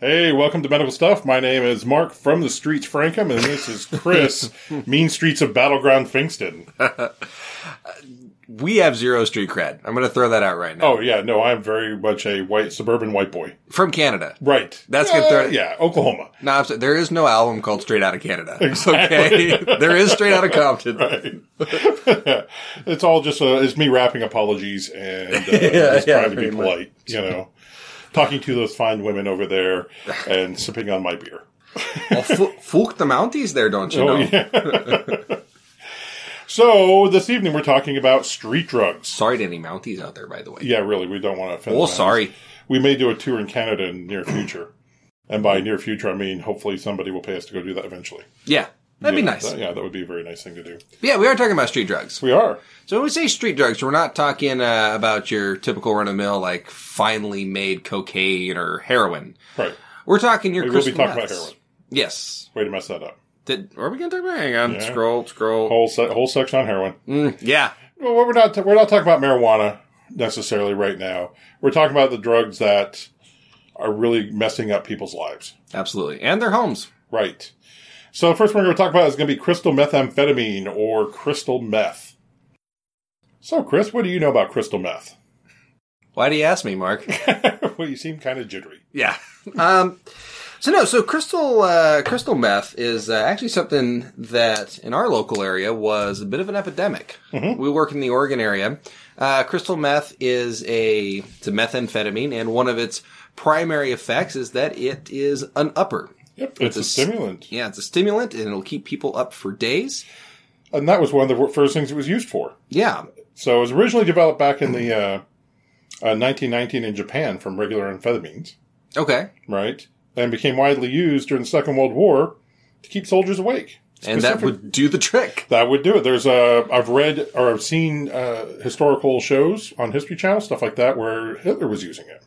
Hey, welcome to Medical Stuff. My name is Mark from the Streets Frankham, and this is Chris, Mean Streets of Battleground Fingston. We have zero street cred. I'm going to throw that out right now. Oh, yeah, no, I'm very much a white, suburban white boy. From Canada. Right. That's yeah, good throw- Yeah, Oklahoma. No, I'm sorry, there is no album called Straight Out of Canada. Exactly. Okay. there is Straight Out of Compton. Right. it's all just, uh, it's me rapping apologies and uh, Yeah, just yeah, trying to be pretty much. polite, you know, talking to those fine women over there and sipping on my beer. Well, Fu- Fook the Mounties there, don't you oh, know? Oh, yeah. so, this evening we're talking about street drugs. Sorry to any Mounties out there, by the way. Yeah, really, we don't want to offend. Oh, sorry. We may do a tour in Canada in the near future, and by near future I mean hopefully somebody will pay us to go do that eventually. Yeah. That'd be nice. that- yeah, that would be a very nice thing to do. Yeah, we are talking about street drugs. We are. So when we say street drugs, we're not talking uh, about your typical run of the mill, like finely made cocaine or heroin. Right. We're talking your We will be talking about heroin. Yes. Way to mess that up. Did, are we going to talk about? Hang on. Yeah. Scroll, scroll. Whole se- whole section on heroin. Mm, yeah. Well, we're not we're not talking about marijuana necessarily right now. We're talking about the drugs that are really messing up people's lives. Absolutely. And their homes. Right. So first one we're going to talk about is going to be crystal methamphetamine or crystal meth. So Chris, what do you know about crystal meth? Why do you ask me, Mark? well, you seem kind of jittery. yeah. Um, so no, so crystal uh, crystal meth is uh, actually something that in our local area was a bit of an epidemic. We work in the Oregon area. Uh, crystal meth is a it's a methamphetamine, and one of its primary effects is that it is an upper. Yep, it's, a stimulant, Yeah, it's a stimulant, and it'll keep people up for days. and that was one of the first things it was used for. Yeah, So it was originally developed back in the uh, uh, 1919 in Japan from regular amphetamines, okay, right? And became widely used during the Second World War to keep soldiers awake. and that would do the trick. That would do it. There's uh, I've read or I've seen uh, historical shows on History Channel, stuff like that, where Hitler was using it.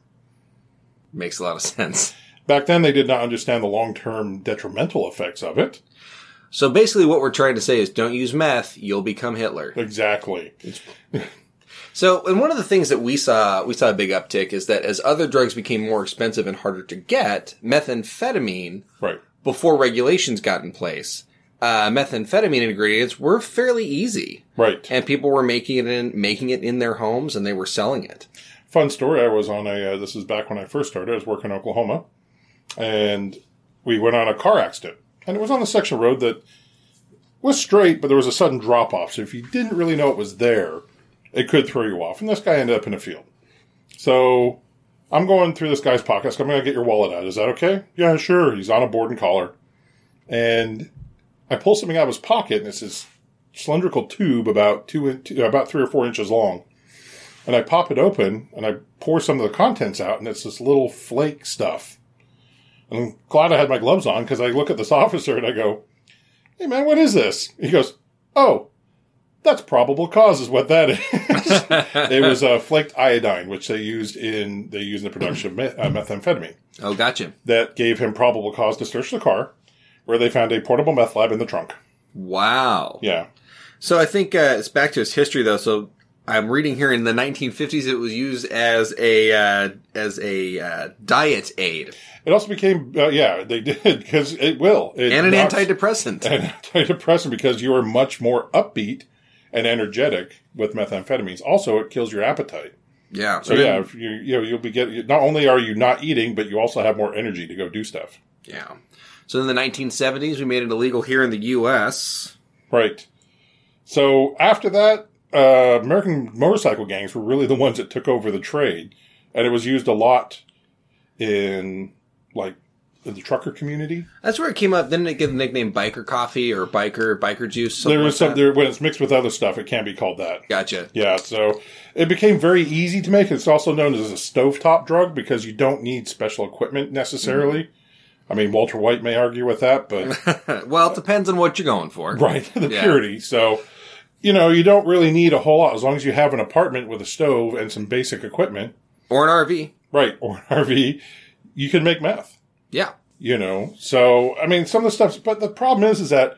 Makes a lot of sense. Back then, they did not understand the long term detrimental effects of it. So basically, what we're trying to say is, don't use meth; you'll become Hitler. Exactly. So, and one of the things that we saw, we saw a big uptick is that as other drugs became more expensive and harder to get, methamphetamine, Right. before regulations got in place, uh, methamphetamine ingredients were fairly easy, Right. and people were making it in making it in their homes, and they were selling it. Fun story. I was on a. Uh, this is back when I first started. I was working in Oklahoma, and we went on a car accident, and it was on a section of road that was straight, but there was a sudden drop off. So if you didn't really know it was there, it could throw you off. And this guy ended up in a field. So I'm going through this guy's pockets. I'm going to get your wallet out. Is that okay? Yeah, sure. He's on a board and collar, and I pull something out of his pocket, and it's this cylindrical tube about two, two about three or four inches long and I pop it open and I pour some of the contents out, and it's this little flake stuff. And I'm glad I had my gloves on because I look at this officer and I go, "Hey man, what is this?" He goes, "Oh, that's probable cause, is what that is." it was uh, flaked iodine, which they used in they used in the production of uh, methamphetamine. Oh, gotcha. That gave him probable cause to search the car, where they found a portable meth lab in the trunk. Wow. Yeah, So I think uh, it's back to its history, though. So I'm reading here in the 1950s, it was used as a uh, as a uh, diet aid it also became uh, yeah they did because it will It and an knocks- antidepressant. an antidepressant because you are much more upbeat and energetic with methamphetamines. Also, it kills your appetite. yeah. So yeah, if you you know you'll be getting not only are you not eating, but you also have more energy to go do stuff. Yeah. So in the 1970s, we made it illegal here in the U.S. Right. So after that, uh, American motorcycle gangs were really the ones that took over the trade, and it was used a lot in like in the trucker community. That's where it came up. Didn't it get the nickname biker coffee or biker biker juice? something There like some there when it's mixed with other stuff, it can be called that. Gotcha. Yeah, so it became very easy to make. It's also known as a stovetop drug because you don't need special equipment necessarily. Mm-hmm. I mean, Walter White may argue with that, but well, it depends on what you're going for. right, the Yeah. purity. So, you know, you don't really need a whole lot as long as you have an apartment with a stove and some basic equipment, Or an RV. right, or an RV, you can make meth. Yeah. You know, so I mean, some of the stuff. But the problem is, is that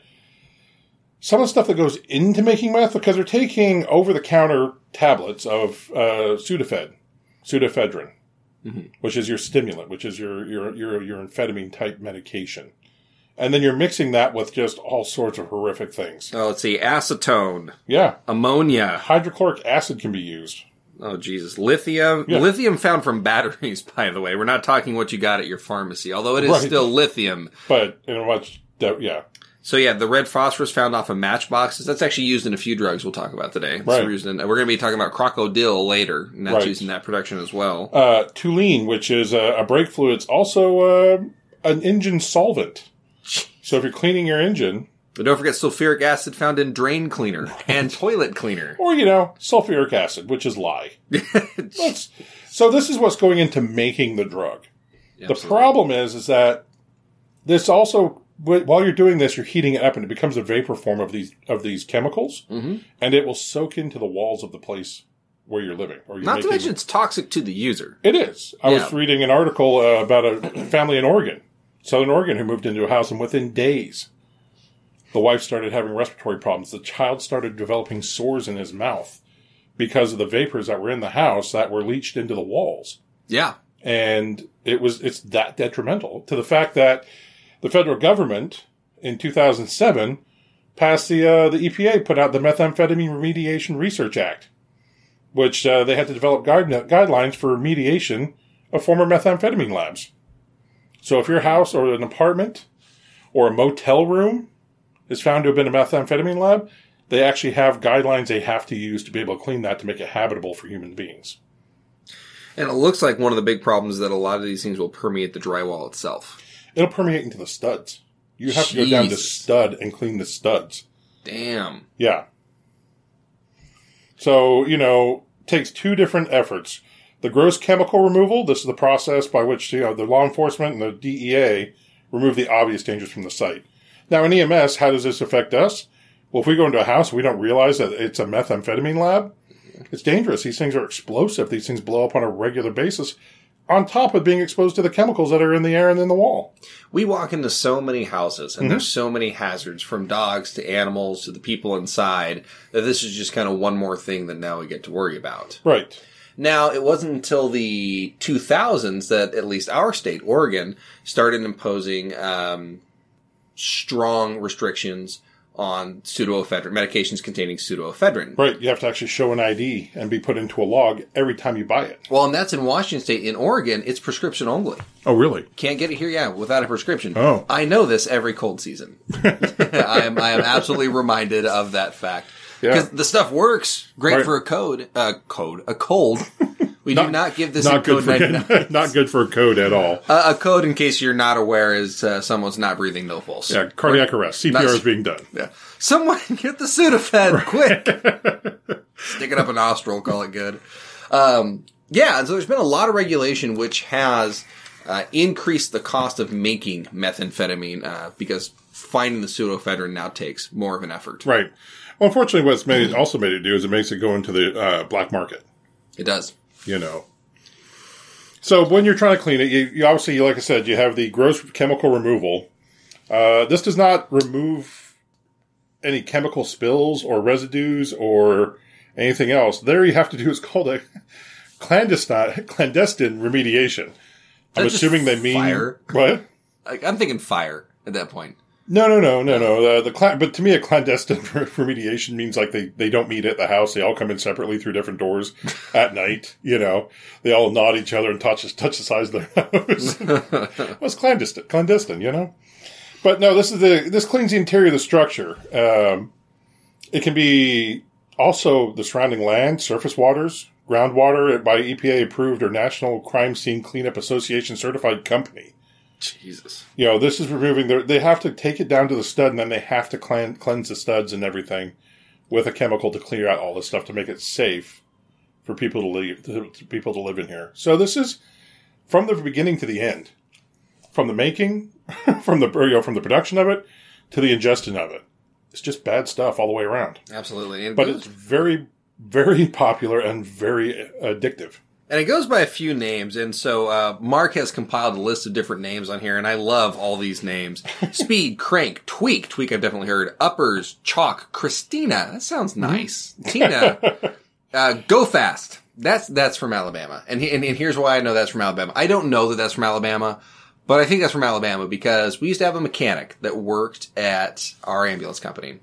some of the stuff that goes into making meth because they're taking over the counter tablets of uh, Sudafed, pseudoephedrine. which is your stimulant, which is your your your your amphetamine type medication, and then you're mixing that with just all sorts of horrific things. Oh, let's see. Acetone, Yeah, ammonia. hydrochloric acid can be used. Oh, Jesus. Lithium. Yeah. Lithium found from batteries, by the way. We're not talking what you got at your pharmacy, although it is Right. still lithium. But in a much, yeah, So yeah, the red phosphorus found off of matchboxes. That's actually used in a few drugs we'll talk about today. Right. we're, we're going to be talking about crocodile later, and that's Right. used in that production as well. uh, Toluene, which is a, a brake fluid, it's also uh, an engine solvent. So if you're cleaning your engine, But don't forget sulfuric acid found in drain cleaner and toilet cleaner. or you know, sulfuric acid, which is lye. That's, so this is what's going into making the drug. The Absolutely. problem is, is that this also while you're doing this, you're heating it up, and it becomes a vapor form of these of these chemicals, Mhm. and it will soak into the walls of the place where you're living. Or you're Not to mention it's toxic to the user. It is. I was reading an article uh, about a family in Oregon, Southern Oregon, who moved into a house, and within days, the wife started having respiratory problems. The child started developing sores in his mouth because of the vapors that were in the house that were leached into the walls. Yeah. And it was it's that detrimental to the fact that the federal government in 2007 passed the uh, the EPA put out the Methamphetamine Remediation Research Act, which uh, they had to develop guide, guidelines for remediation of former methamphetamine labs. So if your house or an apartment or a motel room is found to have been a methamphetamine lab, they actually have guidelines they have to use to be able to clean that to make it habitable for human beings. And it looks like one of the big problems is that a lot of these things will permeate the drywall itself. It'll permeate into the studs. You have to go down to stud and clean the studs. Damn. Yeah. So, you know, takes two different efforts. The gross chemical removal, this is the process by which, you know, the law enforcement and the DEA remove the obvious dangers from the site. Now, in EMS, how does this affect us? Well, if we go into a house we don't realize that it's a methamphetamine lab, it's dangerous. These things are explosive. These things blow up on a regular basis, on top of being exposed to the chemicals that are in the air and in the wall. We walk into so many houses and Mm-hmm. there's so many hazards from dogs to animals to the people inside that this is just kind of one more thing that now we get to worry about. Right. Now, it wasn't until the 2000s that at least our state, Oregon, started imposing um, strong restrictions on pseudoephedrine, medications containing pseudoephedrine. Right. You have to actually show an ID and be put into a log every time you buy it. Well, and that's in Washington state. In Oregon, it's prescription only. Oh, really? Can't get it here, yeah, without a prescription. Oh. I know this every cold season. I am I am absolutely reminded of that fact Yeah. because the stuff works great Right. for a code, uh, code, a cold. We do not give this Not good code for 99. not good for a code at all. Uh, a code, in case you're not aware, is uh, someone's not breathing no pulse. Yeah, cardiac arrest. CPR Not- is being done. Yeah. Someone get the Sudafed quick. Stick it up a nostril, call it good. Um, yeah, and so there's been a lot of regulation which has uh, increased the cost of making methamphetamine uh, because finding the pseudoephedrine now takes more of an effort. Right. Well, unfortunately, what's made it also made it do is it makes it go into the uh, black market. It does. You know. So when you're trying to clean it, you, you obviously, like I said, you have the gross chemical removal. Uh, this does not remove any chemical spills or residues or anything else. There, you have to do is called a clandestine clandestine remediation. I'm assuming they mean fire? what? I'm thinking fire at that point. No, no, no, no, no. The, the but to me, a clandestine remediation means like they, they don't meet at the house. They all come in separately through different doors at night. You know, they all nod each other and touch touch the sides of their nose. well, it's clandestine, clandestine. You know, but no, this is the this cleans the interior of the structure. Um, it can be also the surrounding land, surface waters, groundwater by EPA approved or National Crime Scene Cleanup Association certified company Jesus. you know, this is removing their, they have to take it down to the stud and then they have to clean, cleanse the studs and everything with a chemical to clear out all this stuff to make it safe for people to live, to, to people to live in here. So this is from the beginning to the end, from the making, from the, you know, from the production of it to the ingestion of it. It's just bad stuff all the way around, Absolutely. And but it's very, very popular and very addictive. And it goes by a few names, and so uh, Mark has compiled a list of different names on here, and I love all these names: Speed, Crank, Tweak, Tweak. I've definitely heard. Uppers, Chalk, Christina. That sounds nice. Tina, uh, Go Fast, That's that's from Alabama, and, he, and and here's why I know that's from Alabama. I don't know that that's from Alabama, but I think that's from Alabama because we used to have a mechanic that worked at our ambulance company,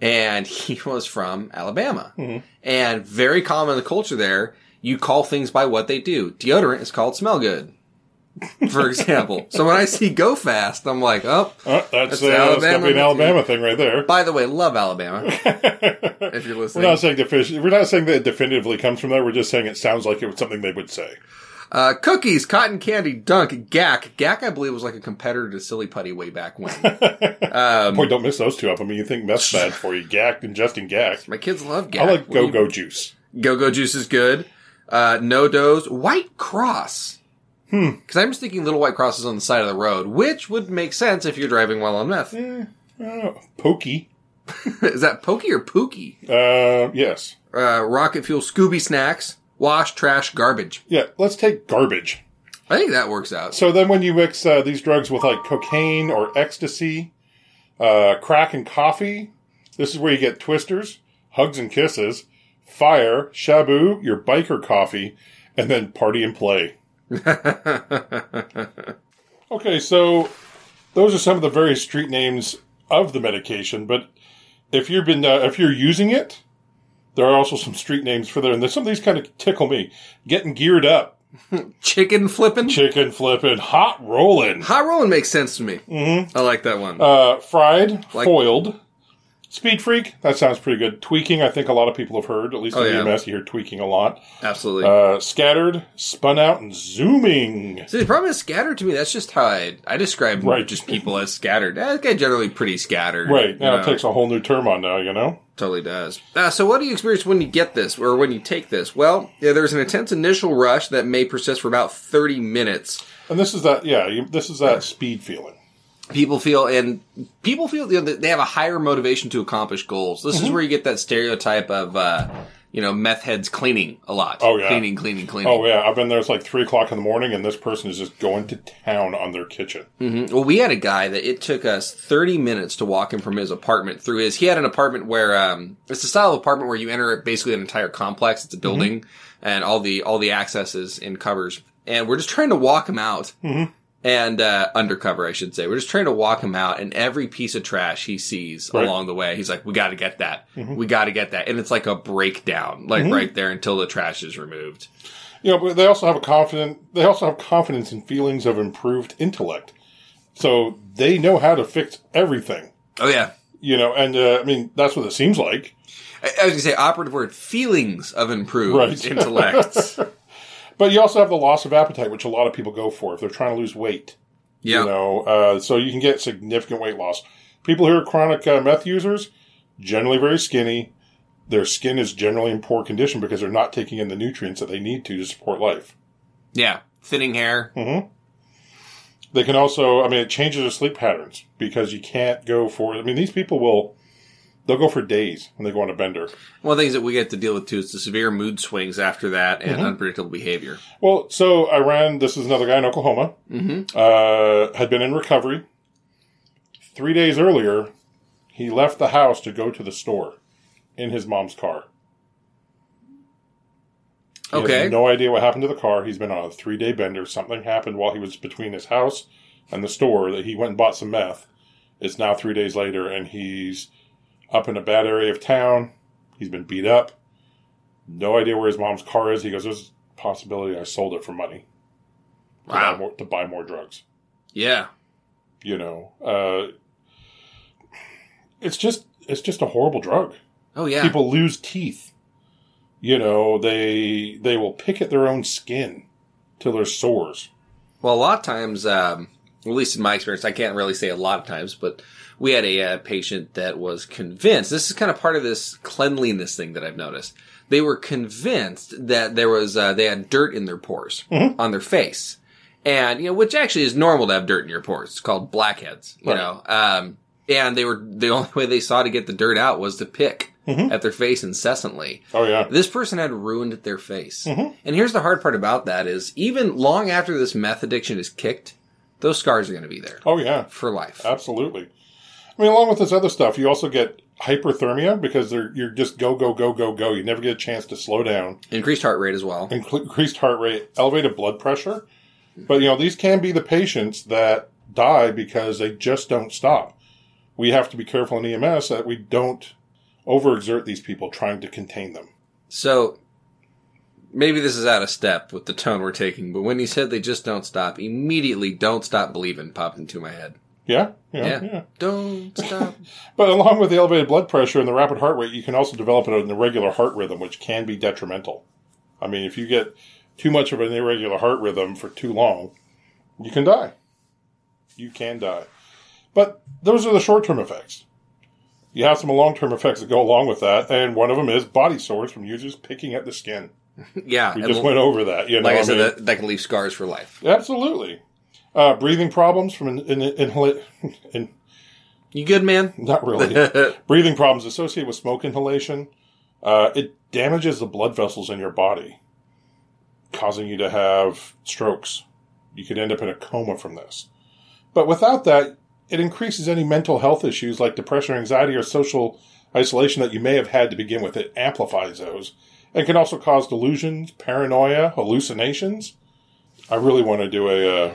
and he was from Alabama, and very common in the culture there. You call things by what they do. Deodorant is called smell good, for example. so when I see go fast, I'm like, oh. Uh, that's, That's uh, that's be an Alabama. Alabama thing right there. By the way, love Alabama. if you're We're listening, not saying defi- we're not saying that it definitively comes from there. We're just saying it sounds like it was something they would say. Uh, cookies, cotton candy, dunk, gack. Gack, I believe, was like a competitor to Silly Putty way back when. Um, Boy, don't mix those two up. I mean, you think meth's bad for you? Gack, ingesting gack. my kids love gack. I like go-go Juice. Go-Go Juice is good. Uh, no Doze. White Cross. Hmm. Because I'm just thinking little white crosses on the side of the road, which would make sense if you're driving while on meth. Oh, Pokey. is that Pokey or Pookie? Uh, yes. Uh, Rocket Fuel, Scooby Snacks, Wash, Trash, Garbage. Yeah, let's take garbage. I think that works out. So then when you mix uh, these drugs with like cocaine or ecstasy, uh, crack and coffee, this is where you get twisters, hugs and kisses, fire, shabu, your biker coffee, and then party and play. Okay, so those are some of the various street names of the medication, but if you've been uh, if you're using it, there are also some street names for there, and some of these kind of tickle me. Getting geared up, Chicken flipping. chicken flipping, hot rolling, Hot rolling makes sense to me. Mm-hmm. I like that one. uh, fried, Like- foiled, speed freak. That sounds pretty good. Tweaking, I think a lot of people have heard. At least Oh, in yeah. EMS, you hear tweaking a lot. Absolutely. Uh, scattered, spun out, and zooming. See, the problem is scattered to me. That's just how I I describe Right. just people as scattered. That guy generally pretty scattered. Right now, know? it takes a whole new term on now. You know. Totally does. Uh, so, what do you experience when you get this, or when you take this? Well, yeah, there's an intense initial rush that may persist for about 30 minutes. And this is that, yeah, you, this is that speed feeling. People feel, and people feel you know, they have a higher motivation to accomplish goals. This Mm-hmm. is where you get that stereotype of, uh, you know, meth heads cleaning a lot. Oh, yeah. cleaning, cleaning, cleaning. Oh yeah, I've been there. It's like three o'clock in the morning, and this person is just going to town on their kitchen. Mhm. Well, we had a guy that it took us 30 minutes to walk him from his apartment through his. He had an apartment where um, it's a style of apartment where you enter basically an entire complex. It's a building, and all the all the accesses and covers. And we're just trying to walk him out, and uh, undercover, I should say. We're just trying to walk him out, and every piece of trash he sees Right. along the way, he's like, "We got to get that. We got to get that." And it's like a breakdown, like right there until the trash is removed. You know, but they also have a confident. They also have confidence in feelings of improved intellect, so they know how to fix everything. Oh yeah. You know, and uh, I mean that's what it seems like. I I was gonna say operative word feelings of improved Right. intellect. But you also have the loss of appetite, which a lot of people go for if they're trying to lose weight. Yeah. You know, uh, so you can get significant weight loss. People who are chronic uh, meth users, generally very skinny. Their skin is generally in poor condition because they're not taking in the nutrients that they need to to support life. Yeah. Thinning hair. They can also, I mean, it changes their sleep patterns because you can't go for, I mean, these people will, they'll go for days when they go on a bender. One of the things that we get to deal with too is the severe mood swings after that and unpredictable behavior. Well, so I ran, this is another guy in Oklahoma, uh, had been in recovery. Three days earlier, he left the house to go to the store in his mom's car. He Okay. no idea what happened to the car. He's been on a three day bender. Something happened while he was between his house and the store that he went and bought some meth. It's now three days later, and he's up in a bad area of town. He's been beat up. No idea where his mom's car is. He goes, "There's a possibility I sold it for money to, buy, more, to buy more drugs." Yeah. You know, uh, it's just it's just a horrible drug. Oh yeah. People lose teeth. You know, they they will pick at their own skin till they're sores. well, a lot of times, um, at least in my experience, I can't really say a lot of times, but we had a uh, patient that was convinced. This is kind of part of this cleanliness thing that I've noticed. They were convinced that there was uh, they had dirt in their pores on their face, and you know, which actually is normal to have dirt in your pores. It's called blackheads. You Right. know, um, and they were the only way they saw to get the dirt out was to pick at their face incessantly. Oh yeah, This person had ruined their face. And here's the hard part about that is even long after this meth addiction is kicked, those scars are going to be there oh yeah, for life. absolutely. I mean, along with this other stuff, you also get hyperthermia because they're you're just go go go go go. You never get a chance to slow down. Increased heart rate as well. Incre- Increased heart rate, elevated blood pressure. But you know these can be the patients that die because they just don't stop. We have to be careful in EMS that we don't overexert these people trying to contain them. So maybe this is out of step with the tone we're taking, but when he said they just don't stop, immediately "Don't Stop Believing" popped into my head. Yeah, yeah, Yeah. yeah. Don't stop. But along with the elevated blood pressure and the rapid heart rate, you can also develop an irregular heart rhythm, which can be detrimental. I mean, if you get too much of an irregular heart rhythm for too long, you can die. You can die. But those are the short term effects. You have some long term effects that go along with that, and one of them is body sores from users picking at the skin. yeah, We just went over that. You know, like I I said, mean- that, that can leave scars for life. absolutely. Uh, breathing problems from in, in, inhala- in, You good, man? not really. breathing problems associated with smoke inhalation. Uh, it damages the blood vessels in your body, causing you to have strokes. You could end up in a coma from this. But without that, it increases any mental health issues like depression, anxiety, or social isolation that you may have had to begin with. It amplifies those and can also cause delusions, paranoia, hallucinations. I really want to do a uh,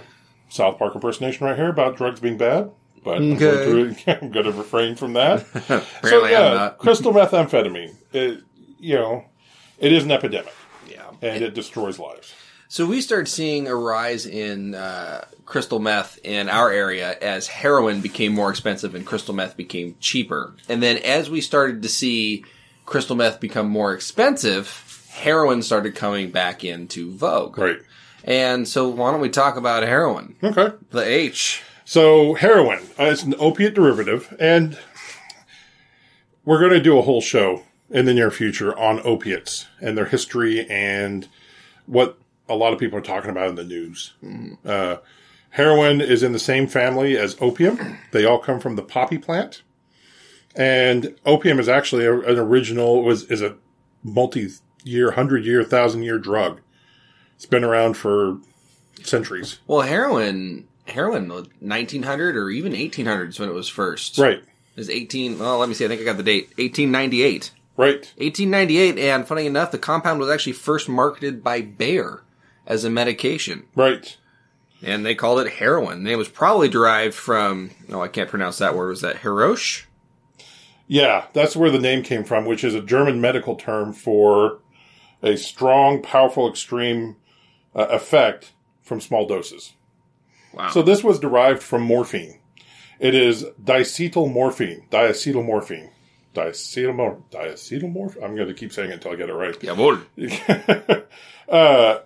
South Park impersonation right here about drugs being bad, but I'm, going to, I'm going to refrain from that. so yeah, I'm not. crystal methamphetamine. It, you know, it is an epidemic Yeah. and it destroys lives. So we started seeing a rise in uh, crystal meth in our area as heroin became more expensive and crystal meth became cheaper. And then as we started to see crystal meth become more expensive, heroin started coming back into vogue. Right. And so why don't we talk about heroin? Okay. The H. So heroin uh, is an opiate derivative, and we're going to do a whole show in the near future on opiates and their history and what a lot of people are talking about in the news. Uh, heroin is in the same family as opium. They all come from the poppy plant, and opium is actually a, an original was is a multi-year, hundred-year, thousand-year drug. It's been around for centuries. Well, heroin, heroin, 1900 or even 1800s when it was first. Right. It was 18, well, let me see, I think I got the date. 1898. Right. 1898, and funny enough, the compound was actually first marketed by Bayer as a medication, Right. and they called it heroin. And it was probably derived from, oh, I can't pronounce that word. Was that heroisch? Yeah, that's where the name came from, which is a German medical term for a strong, powerful, extreme uh, effect from small doses. Wow. So this was derived from morphine. It is diacetylmorphine. Diacetylmorphine. Diacetylmor. Diacetylmorphine. I'm going to keep saying it until I get it right. Jawohl. uh,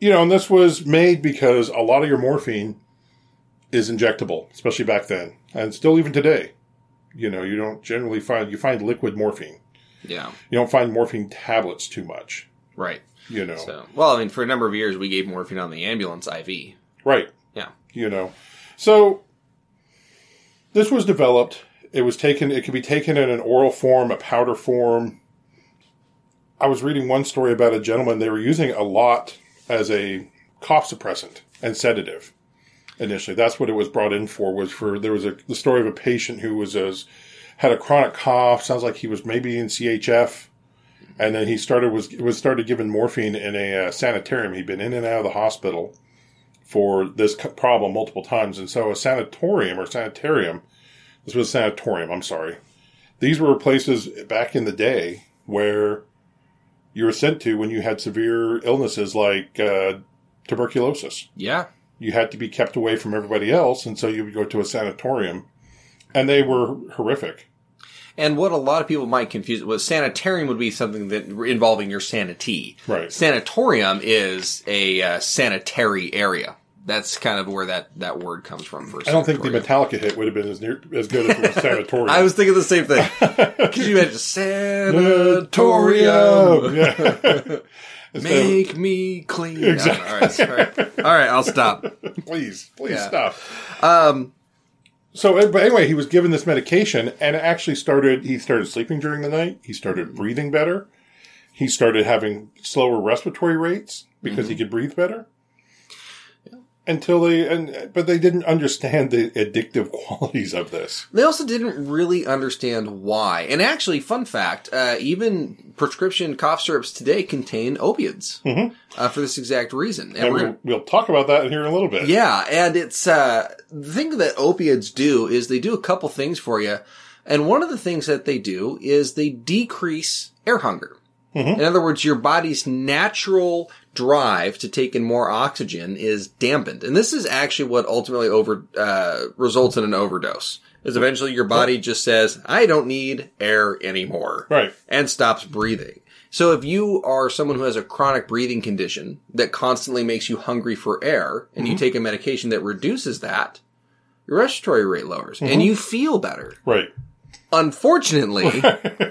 you know, and this was made because a lot of your morphine is injectable, especially back then, and still even today. You know, you don't generally find you find liquid morphine. Yeah, You don't find morphine tablets too much. right. You know, So, well, I mean, for a number of years, we gave morphine on the ambulance IV. right? Yeah. You know, so this was developed. It was taken. It could be taken in an oral form, a powder form. I was reading one story about a gentleman. They were using a lot as a cough suppressant and sedative. Initially, that's what it was brought in for. Was for there was a the story of a patient who was as had a chronic cough. Sounds like he was maybe in CHF, and then he started was was started given morphine in a uh, sanitarium. He'd been in and out of the hospital for this problem multiple times, and so a sanatorium or sanitarium. This was a sanatorium. I'm sorry. These were places back in the day where you were sent to when you had severe illnesses like uh, tuberculosis. Yeah. You had to be kept away from everybody else, and so you would go to a sanatorium, and they were horrific. And what a lot of people might confuse was sanitarium would be something that involving your sanity. Right. Sanatorium is a uh, sanitary area. That's kind of where that, that word comes from. For I don't think the. Metallica hit would have been as near as good as the sanatorium. I was thinking the same thing. Could you imagine sanatorium? Yeah. Make me clean. Exactly. All right, sorry. All right, I'll stop. please, please Yeah. stop. Um, So, uh, but anyway, he was given this medication, and it actually started. He started sleeping during the night. He started breathing better. He started having slower respiratory rates because he could breathe better. Until they and but they didn't understand the addictive qualities of this. They also didn't really understand why. And actually, fun fact: uh, even prescription cough syrups today contain opiates uh, for this exact reason. And, And we'll, we'll talk about that here in a little bit. Yeah, and it's uh the thing that opiates do is they do a couple things for you. And one of the things that they do is they decrease air hunger. In other words, your body's natural drive to take in more oxygen is dampened. And this is actually what ultimately over uh, results in an overdose. Is eventually your body just says, "I don't need air anymore." Right. and stops breathing. So if you are someone who has a chronic breathing condition that constantly makes you hungry for air and you take a medication that reduces that, your respiratory rate lowers and you feel better. Right. Unfortunately,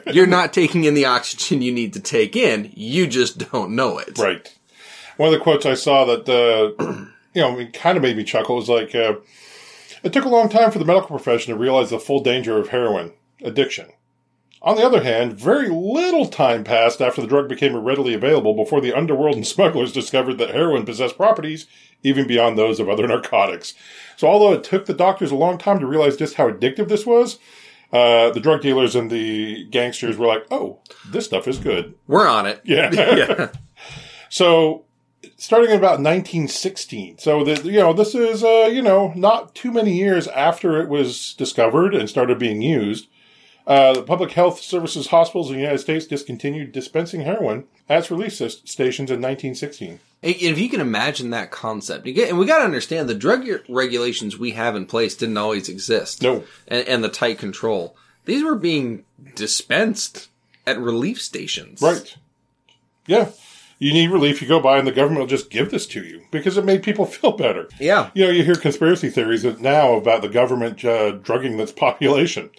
you're not taking in the oxygen you need to take in. You just don't know it. Right. One of the quotes I saw that, uh, you know, it kind of made me chuckle was like, uh, it took a long time for the medical profession to realize the full danger of heroin addiction. On the other hand, very little time passed after the drug became readily available before the underworld and smugglers discovered that heroin possessed properties even beyond those of other narcotics. So although it took the doctors a long time to realize just how addictive this was, uh, the drug dealers and the gangsters were like, oh, this stuff is good. We're on it. Yeah. yeah. So, starting in about 1916. So, the, you know, this is, uh, you know, not too many years after it was discovered and started being used. Uh, the public health services hospitals in the United States discontinued dispensing heroin at its relief stations in 1916. If you can imagine that concept, you get, and we got to understand the drug regulations we have in place didn't always exist. No. and, and the tight control. These were being dispensed at relief stations. Right. Yeah. You need relief, you go by, and the government will just give this to you because it made people feel better. Yeah. You know, you hear conspiracy theories now about the government uh, drugging its population.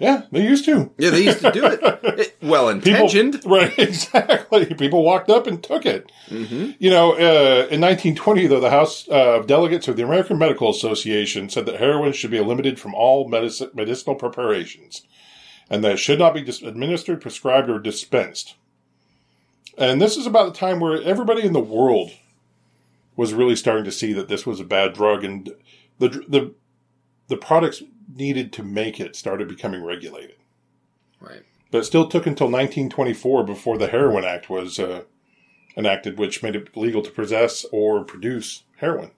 Yeah, they used to. Yeah, they used to do it. It- well People, intentioned. right? Exactly. People walked up and took it. You know, uh, in 1920, though, the House uh, of Delegates of the American Medical Association said that heroin should be eliminated from all medici- medicinal preparations, and that it should not be dis- administered, prescribed, or dispensed. And this is about the time where everybody in the world was really starting to see that this was a bad drug, and the the the products needed to make it started becoming regulated. Right. But it still took until 1924 before the Heroin Act was uh, enacted, which made it legal to possess or produce heroin.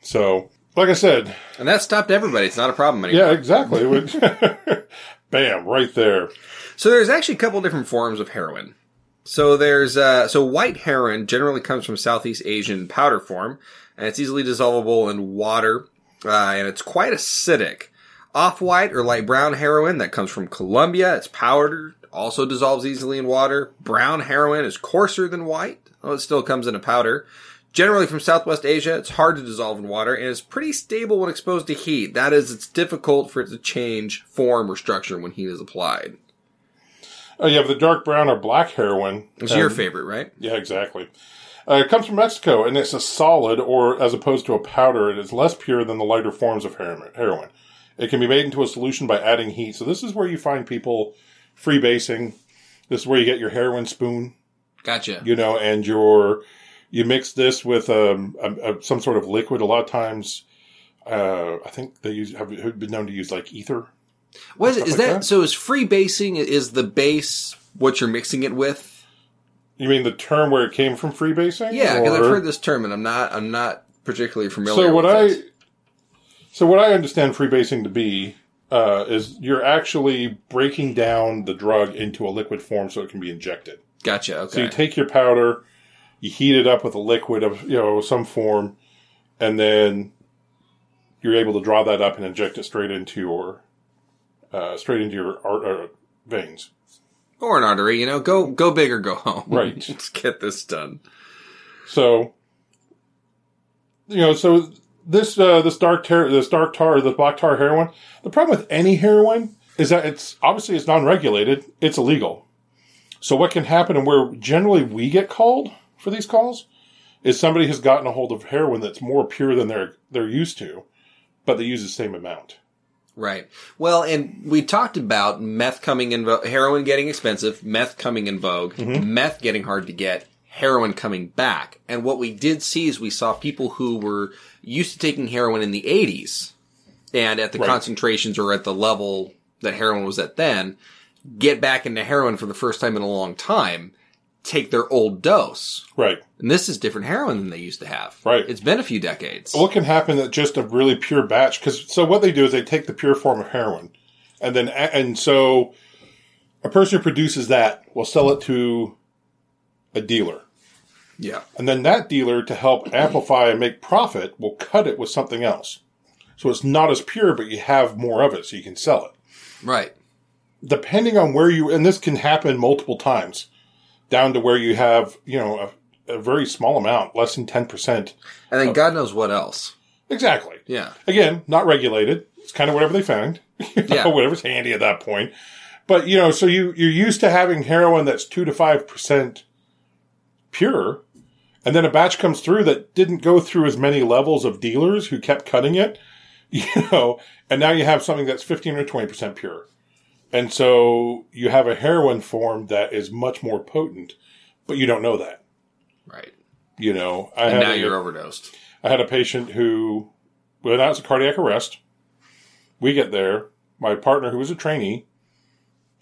So, like I said, And that stopped everybody. It's not a problem anymore. yeah, exactly. Bam, right there. So there's actually a couple different forms of heroin. So there's uh, so white heroin generally comes from Southeast Asian powder form, and it's easily dissolvable in water, uh, and it's quite acidic. Off-white or light brown heroin that comes from Colombia, it's powdered, also dissolves easily in water. Brown heroin is coarser than white, though it still comes in a powder. Generally from Southwest Asia, it's hard to dissolve in water and is pretty stable when exposed to heat. That is, it's difficult for it to change form or structure when heat is applied. Oh, you have the dark brown or black heroin. It's your Um, favorite, right? Yeah, exactly. Uh, it comes from Mexico, and it's a solid, or as opposed to a powder, it is less pure than the lighter forms of heroin. heroin. It can be made into a solution by adding heat. So this is where you find people freebasing. This is where you get your heroin spoon, Gotcha. you know, and your you mix this with um, a, a, some sort of liquid. A lot of times, uh, I think they use have been known to use like ether. What is it? Is like that, that. so? Is free basing is the base what you're mixing it with? You mean the term where it came from freebasing? Yeah, because I've heard this term and I'm not I'm not particularly familiar. So what with I, it. so what I understand freebasing to be uh, is you're actually breaking down the drug into a liquid form so it can be injected. gotcha. So you take your powder, you heat it up with a liquid of you know some form, and then you're able to draw that up and inject it straight into your uh, straight into your ar- uh, veins. or an artery, you know, go go big or go home. Right. Let's get this done. So, you know, so this uh, this dark tar, this dark tar, the black tar heroin. The problem with any heroin is that it's obviously it's non-regulated. It's illegal. So what can happen, and where generally we get called for these calls, is somebody has gotten a hold of heroin that's more pure than they're they're used to, but they use the same amount. Right. Well, and we talked about meth coming in, vo- heroin getting expensive, meth coming in vogue, Mm-hmm. meth getting hard to get, heroin coming back. And what we did see is we saw people who were used to taking heroin in the 80s and at the Right. concentrations or at the level that heroin was at then get back into heroin for the first time in a long time, take their old dose. Right. And this is different heroin than they used to have. Right. It's been a few decades. What can happen that just a really pure batch? Because so what they do is they take the pure form of heroin, and then and so a person who produces that will sell it to a dealer, Yeah. and then that dealer to help amplify and make profit will cut it with something else. So it's not as pure, but you have more of it, so you can sell it. Right. Depending on where you, and this can happen multiple times, down to where you have you know a, a very small amount, less than ten percent. And then God knows what else. Exactly. Yeah. Again, not regulated. It's kind of whatever they found, you know, Yeah. whatever's handy at that point. But you know, so you you're used to having heroin that's two to five percent pure, and then a batch comes through that didn't go through as many levels of dealers who kept cutting it, you know, and now you have something that's fifteen or twenty percent pure, and so you have a heroin form that is much more potent, but you don't know that. Right. You know, I And now a- you're overdosed. I had a patient who, well, that was a cardiac arrest. We get there. My partner, who was a trainee,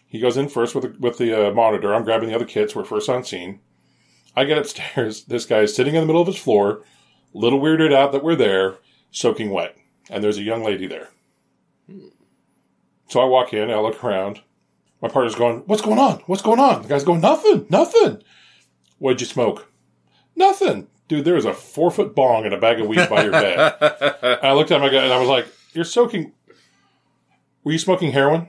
he goes in first with the, with the uh, monitor. I'm grabbing the other kids. We're first on scene. I get upstairs. This guy is sitting in the middle of his floor, a little weirded out that we're there, soaking wet. And there's a young lady there. So I walk in, I look around. My partner's going, What's going on? What's going on? The guy's going, Nothing, nothing. What'd you smoke? Nothing. Dude, there was a four foot bong and a bag of weed by your bed. and I looked at my guy and I was like, You're soaking. Were you smoking heroin?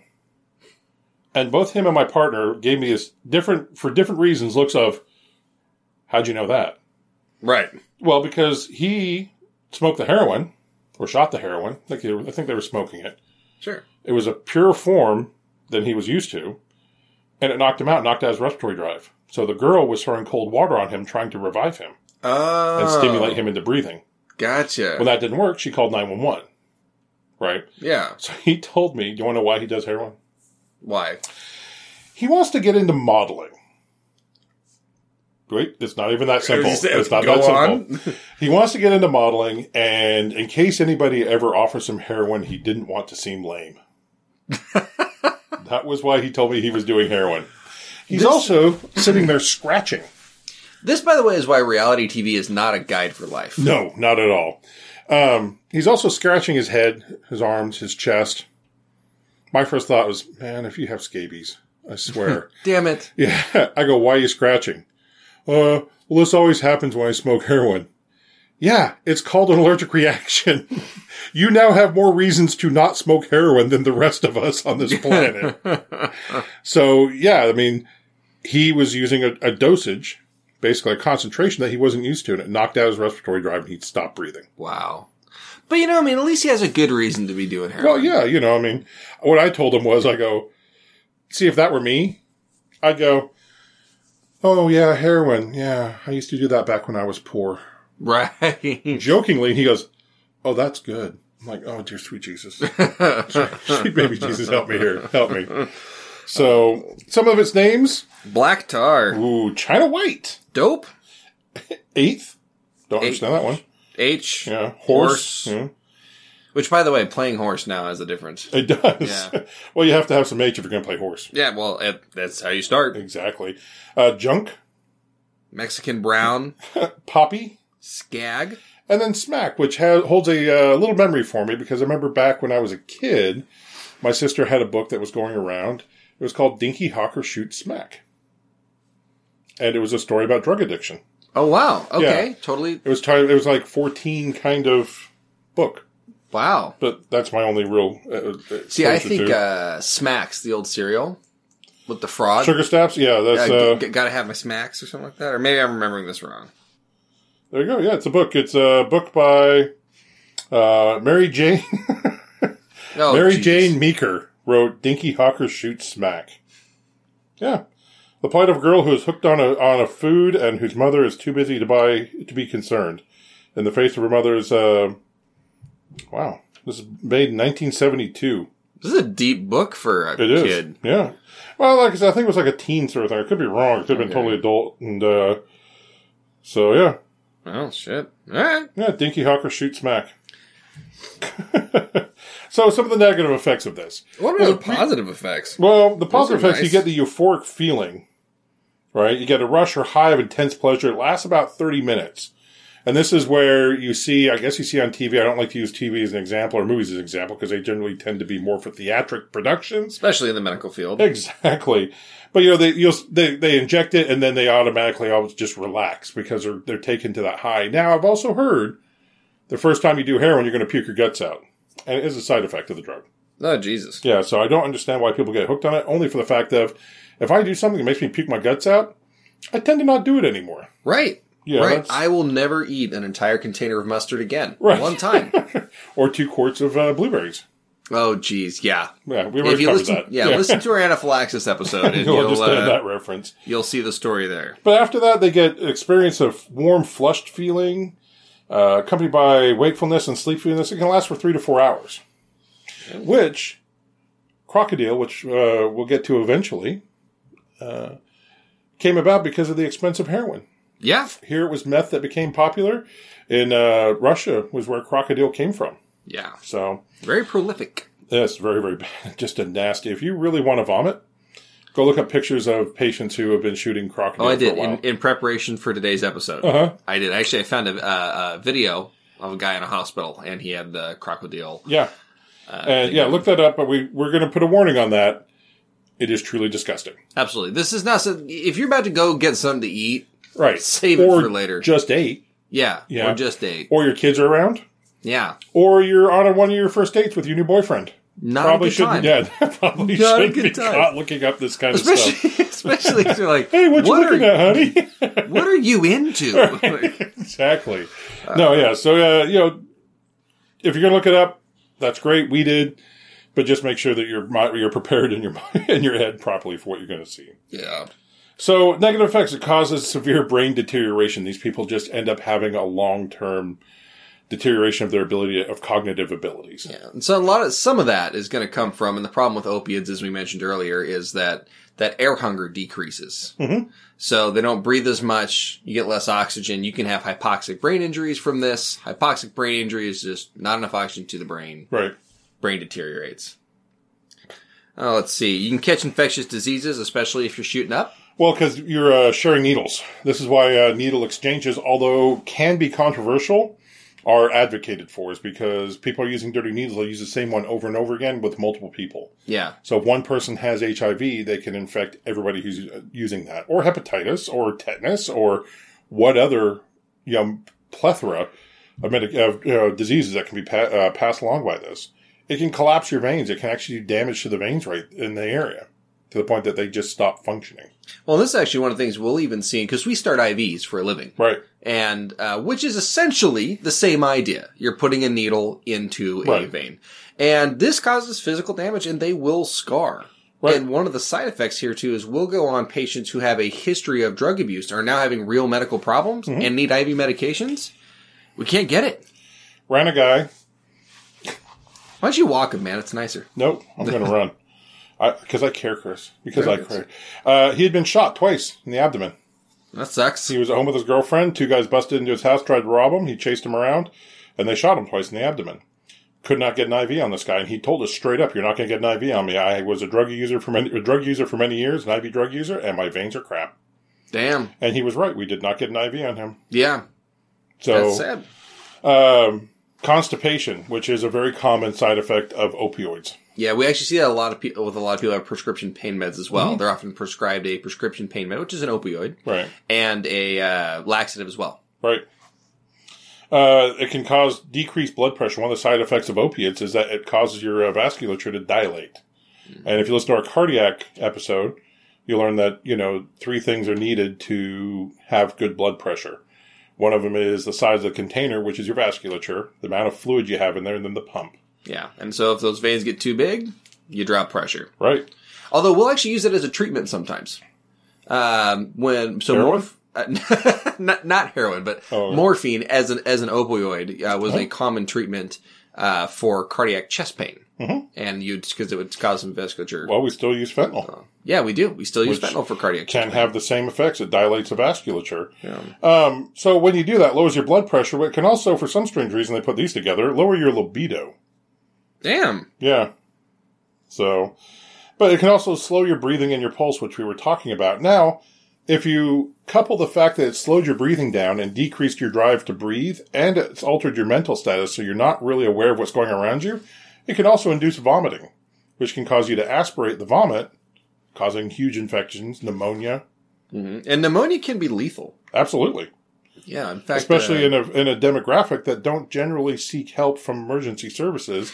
And both him and my partner gave me this different, for different reasons, looks of, How'd you know that? Right. Well, because he smoked the heroin or shot the heroin. I think they were, I think they were smoking it. Sure. It was a pure form than he was used to, and it knocked him out, knocked out his respiratory drive. So the girl was throwing cold water on him, trying to revive him Oh. and stimulate him into breathing. Gotcha. When that didn't work, she called 911. Right? yeah. So he told me, Do you want to know why he does heroin? Why? He wants to get into modeling. Wait, it's not even that simple. It's not Go that simple. He wants to get into modeling, and in case anybody ever offers him heroin, he didn't want to seem lame. that was why he told me he was doing heroin. He's This- also sitting there scratching. This, by the way, is why reality TV is not a guide for life. No, not at all. Um, he's also scratching his head, his arms, his chest. My first thought was, man, if you have scabies, I swear. Damn it. Yeah. I go, why are you scratching? Uh, well, this always happens when I smoke heroin. Yeah, it's called an allergic reaction. you now have more reasons to not smoke heroin than the rest of us on this planet. so, yeah, I mean, he was using a, a dosage, basically a concentration that he wasn't used to, and it knocked out his respiratory drive and he'd stop breathing. Wow. But you know, I mean, at least he has a good reason to be doing heroin. Well, yeah, you know, I mean, what I told him was, I go, see, if that were me, I'd go, oh, yeah, heroin. Yeah, I used to do that back when I was poor. Right. Jokingly, he goes, oh, that's good. I'm like, oh, dear sweet Jesus. sweet baby Jesus, help me here. Help me. So, some of its names, Black tar. ooh, China White. Dope. Eighth. Don't Eight. understand that one. H. Yeah. Horse. Horse. Yeah. Which, by the way, playing horse now has a difference. It does. Yeah. well, you have to have some H if you're going to play horse. Yeah, well, it, that's how you start. Exactly. Uh, junk, Mexican brown. poppy, Skag. and then smack, which ha- holds a uh, little memory for me because I remember back when I was a kid, my sister had a book that was going around. It was called Dinky Hocker Shoot Smack. And it was a story about drug addiction. Oh, wow. Okay. Yeah. Totally. It was ti- it was like 14 kind of book, Wow. but that's my only real uh, uh, See, I think uh, Smacks, the old cereal with the frog. Sugar Snaps, yeah, that's Uh, uh, g- gotta have my Smacks or something like that. Or maybe I'm remembering this wrong. there you go. Yeah, it's a book. It's a book by uh, Mary Jane Oh, Mary geez. Jane Meaker wrote Dinky Hocker Shoots Smack. Yeah. The plight of a girl who is hooked on a on a food and whose mother is too busy to buy to be concerned. In the face of her mother's uh wow. This is made in nineteen seventy two. This is a deep book for a It is. kid. Yeah. Well, like I said, I think it was like a teen sort of thing. I could be wrong. It could have been Okay. totally adult and uh So yeah, Oh shit! All right. yeah, Dinky Hocker shoots Mac. so some of the negative effects of this. What are the positive effects? Well, the positive effects, you get the euphoric feeling, right? You get a rush or high of intense pleasure. It lasts about 30 minutes. And this is where you see, I guess you see on TV, I don't like to use TV as an example or movies as an example because they generally tend to be more for theatric productions. Especially in the medical field. Exactly. But you know, they, you'll, they, they inject it and then they automatically always just relax because they're, they're taken to that high. Now, I've also heard the first time you do heroin, you're going to puke your guts out. And it is a side effect of the drug. Oh Jesus! Yeah, so I don't understand why people get hooked on it, only for the fact of if I do something that makes me puke my guts out, I tend to not do it anymore. Right. Yeah, right. that's- I will never eat an entire container of mustard again. Right. One time. Or two quarts of uh, blueberries. oh jeez. Yeah. Yeah, we already covered listen, that. yeah, listen to our anaphylaxis episode, and You'll you'll understand uh, that reference. you'll see the story there. But after that, they get experience of warm, flushed feeling, uh, accompanied by wakefulness and sleepiness. It can last for three to four hours. Which, Crocodile, which uh, we'll get to eventually, uh, came about because of the expense of heroin. Yeah. Here it was meth that became popular. In uh, Russia was where Crocodile came from. Yeah. So Very prolific. Yes, very, very bad. Just a nasty. If you really want to vomit, go look up pictures of patients who have been shooting crocodile Oh, I did in, in preparation for today's episode. Uh-huh. I did. Actually, I found a, uh, a video of a guy in a hospital, and he had the crocodile. Yeah. Uh, And yeah, look that up, but we, we're going to put a warning on that. It is truly disgusting. Absolutely. This is not. So, if you're about to go get something to eat, Right. Save it or for later. Just ate. yeah, Yeah. or just ate. Or your kids are around. Yeah, Or you're on a, one of your first dates with your new boyfriend. not probably a good shouldn't. time. Yeah, probably Not shouldn't be time. caught looking up this kind of stuff. Especially, especially if you're like, Hey, what you looking are, at, honey? What are you into? Like, exactly. no, yeah. So, uh, you know, if you're going to look it up, that's great. We did, but just make sure that you're you're prepared in your in your head properly for what you're going to see. yeah. So, negative effects. It causes severe brain deterioration. These people just end up having a long term deterioration of their ability of cognitive abilities. Yeah. And so a lot of some of that is going to come from, and the problem with opiates, as we mentioned earlier, is that that air hunger decreases. Mhm. So they don't breathe as much. You get less oxygen. You can have hypoxic brain injuries from this. Hypoxic brain injury is just not enough oxygen to the brain. Right. Brain deteriorates. Oh, let's see. You can catch infectious diseases, especially if you're shooting up. Well, because you're uh, sharing needles. This is why uh, needle exchanges, although can be controversial, are advocated for. Is because people are using dirty needles. They'll use the same one over and over again with multiple people. Yeah. So if one person has HIV, they can infect everybody who's uh, using that, or hepatitis, or tetanus, or what other you know, plethora of, medic- of you know, diseases that can be pa- uh, passed along by this. It can collapse your veins. It can actually do damage to the veins right in the area to the point that they just stop functioning. Well, this is actually one of the things we'll even see because we start IVs for a living. Right. and uh, which is essentially the same idea. You're putting a needle into a Right. vein, and this causes physical damage, and they will scar. Right. And one of the side effects here too is we'll go on patients who have a history of drug abuse are now having real medical problems Mm-hmm. and need IV medications. We can't get it. Ran a guy. Why don't you walk him, man? It's nicer. Nope, I'm going to run. Because I, care, Chris. Because I care. Uh, he had been shot twice in the abdomen. That sucks. He was at home with his girlfriend. Two guys busted into his house, tried to rob him. He chased him around, and they shot him twice in the abdomen. Could not get an IV on this guy, and he told us straight up, "You're not going to get an IV on me. I was a drug user for many, a drug user for many years, an IV drug user, and my veins are crap." Damn. And he was right. We did not get an IV on him. Yeah. So, That's sad. um, constipation, which is a very common side effect of opioids. Yeah, we actually see that a lot of people with a lot of people have prescription pain meds as Mm-hmm. well. They're often prescribed a prescription pain med, which is an opioid, Right. and a uh, laxative as well. Right. Uh, it can cause decreased blood pressure. One of the side effects of opiates is that it causes your uh, vasculature to dilate. And if you listen to our cardiac episode, you'll learn that, you know, three things are needed to have good blood pressure. One of them is the size of the container, which is your vasculature, the amount of fluid you have in there, and then the pump. Yeah, and so if those veins get too big, you drop pressure. Right? Although we'll actually use it as a treatment sometimes. Um, when so Heroin? morph, uh, not not heroin, but Oh. morphine as an as an opioid uh, was a common treatment uh, for cardiac chest pain, Mhm. and you because it would cause some vasculature. Well, we still use fentanyl. yeah, we do. We still use fentanyl for cardiac Can have the same effects. It dilates the vasculature. Yeah. Um, so when you do that, lowers your blood pressure. But it can also, for some strange reason, they put these together, lower your libido. Damn. Yeah. So, but it can also slow your breathing and your pulse, which we were talking about. Now, if you couple the fact that it slowed your breathing down and decreased your drive to breathe, and it's altered your mental status so you're not really aware of what's going around you, it can also induce vomiting, which can cause you to aspirate the vomit, causing huge infections, pneumonia. hmm And pneumonia can be lethal. Absolutely. Yeah, in fact, especially uh, in a in a demographic that don't generally seek help from emergency services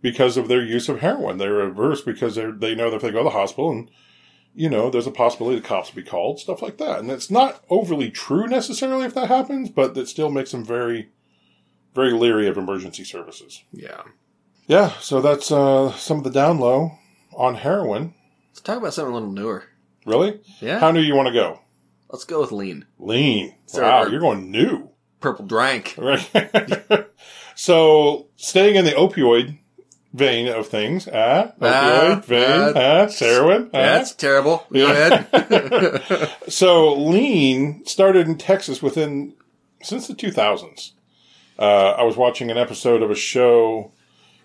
because of their use of heroin. They're averse because they they know that if they go to the hospital and you know there's a possibility the cops will be called, stuff like that. And it's not overly true necessarily if that happens, but it still makes them very very leery of emergency services. yeah. Yeah, so that's uh, some of the down low on heroin. Let's talk about something a little newer. Really? Yeah. How new you want to go? Let's go with lean. Lean. So wow, you're going new. Purple drank. Right. so, staying in the opioid vein of things, ah, opioid Ah, vein, ah, heroin, ah. That's terrible. Go Yeah. ahead. So, lean started in Texas within since the 2000s. Uh, I was watching an episode of a show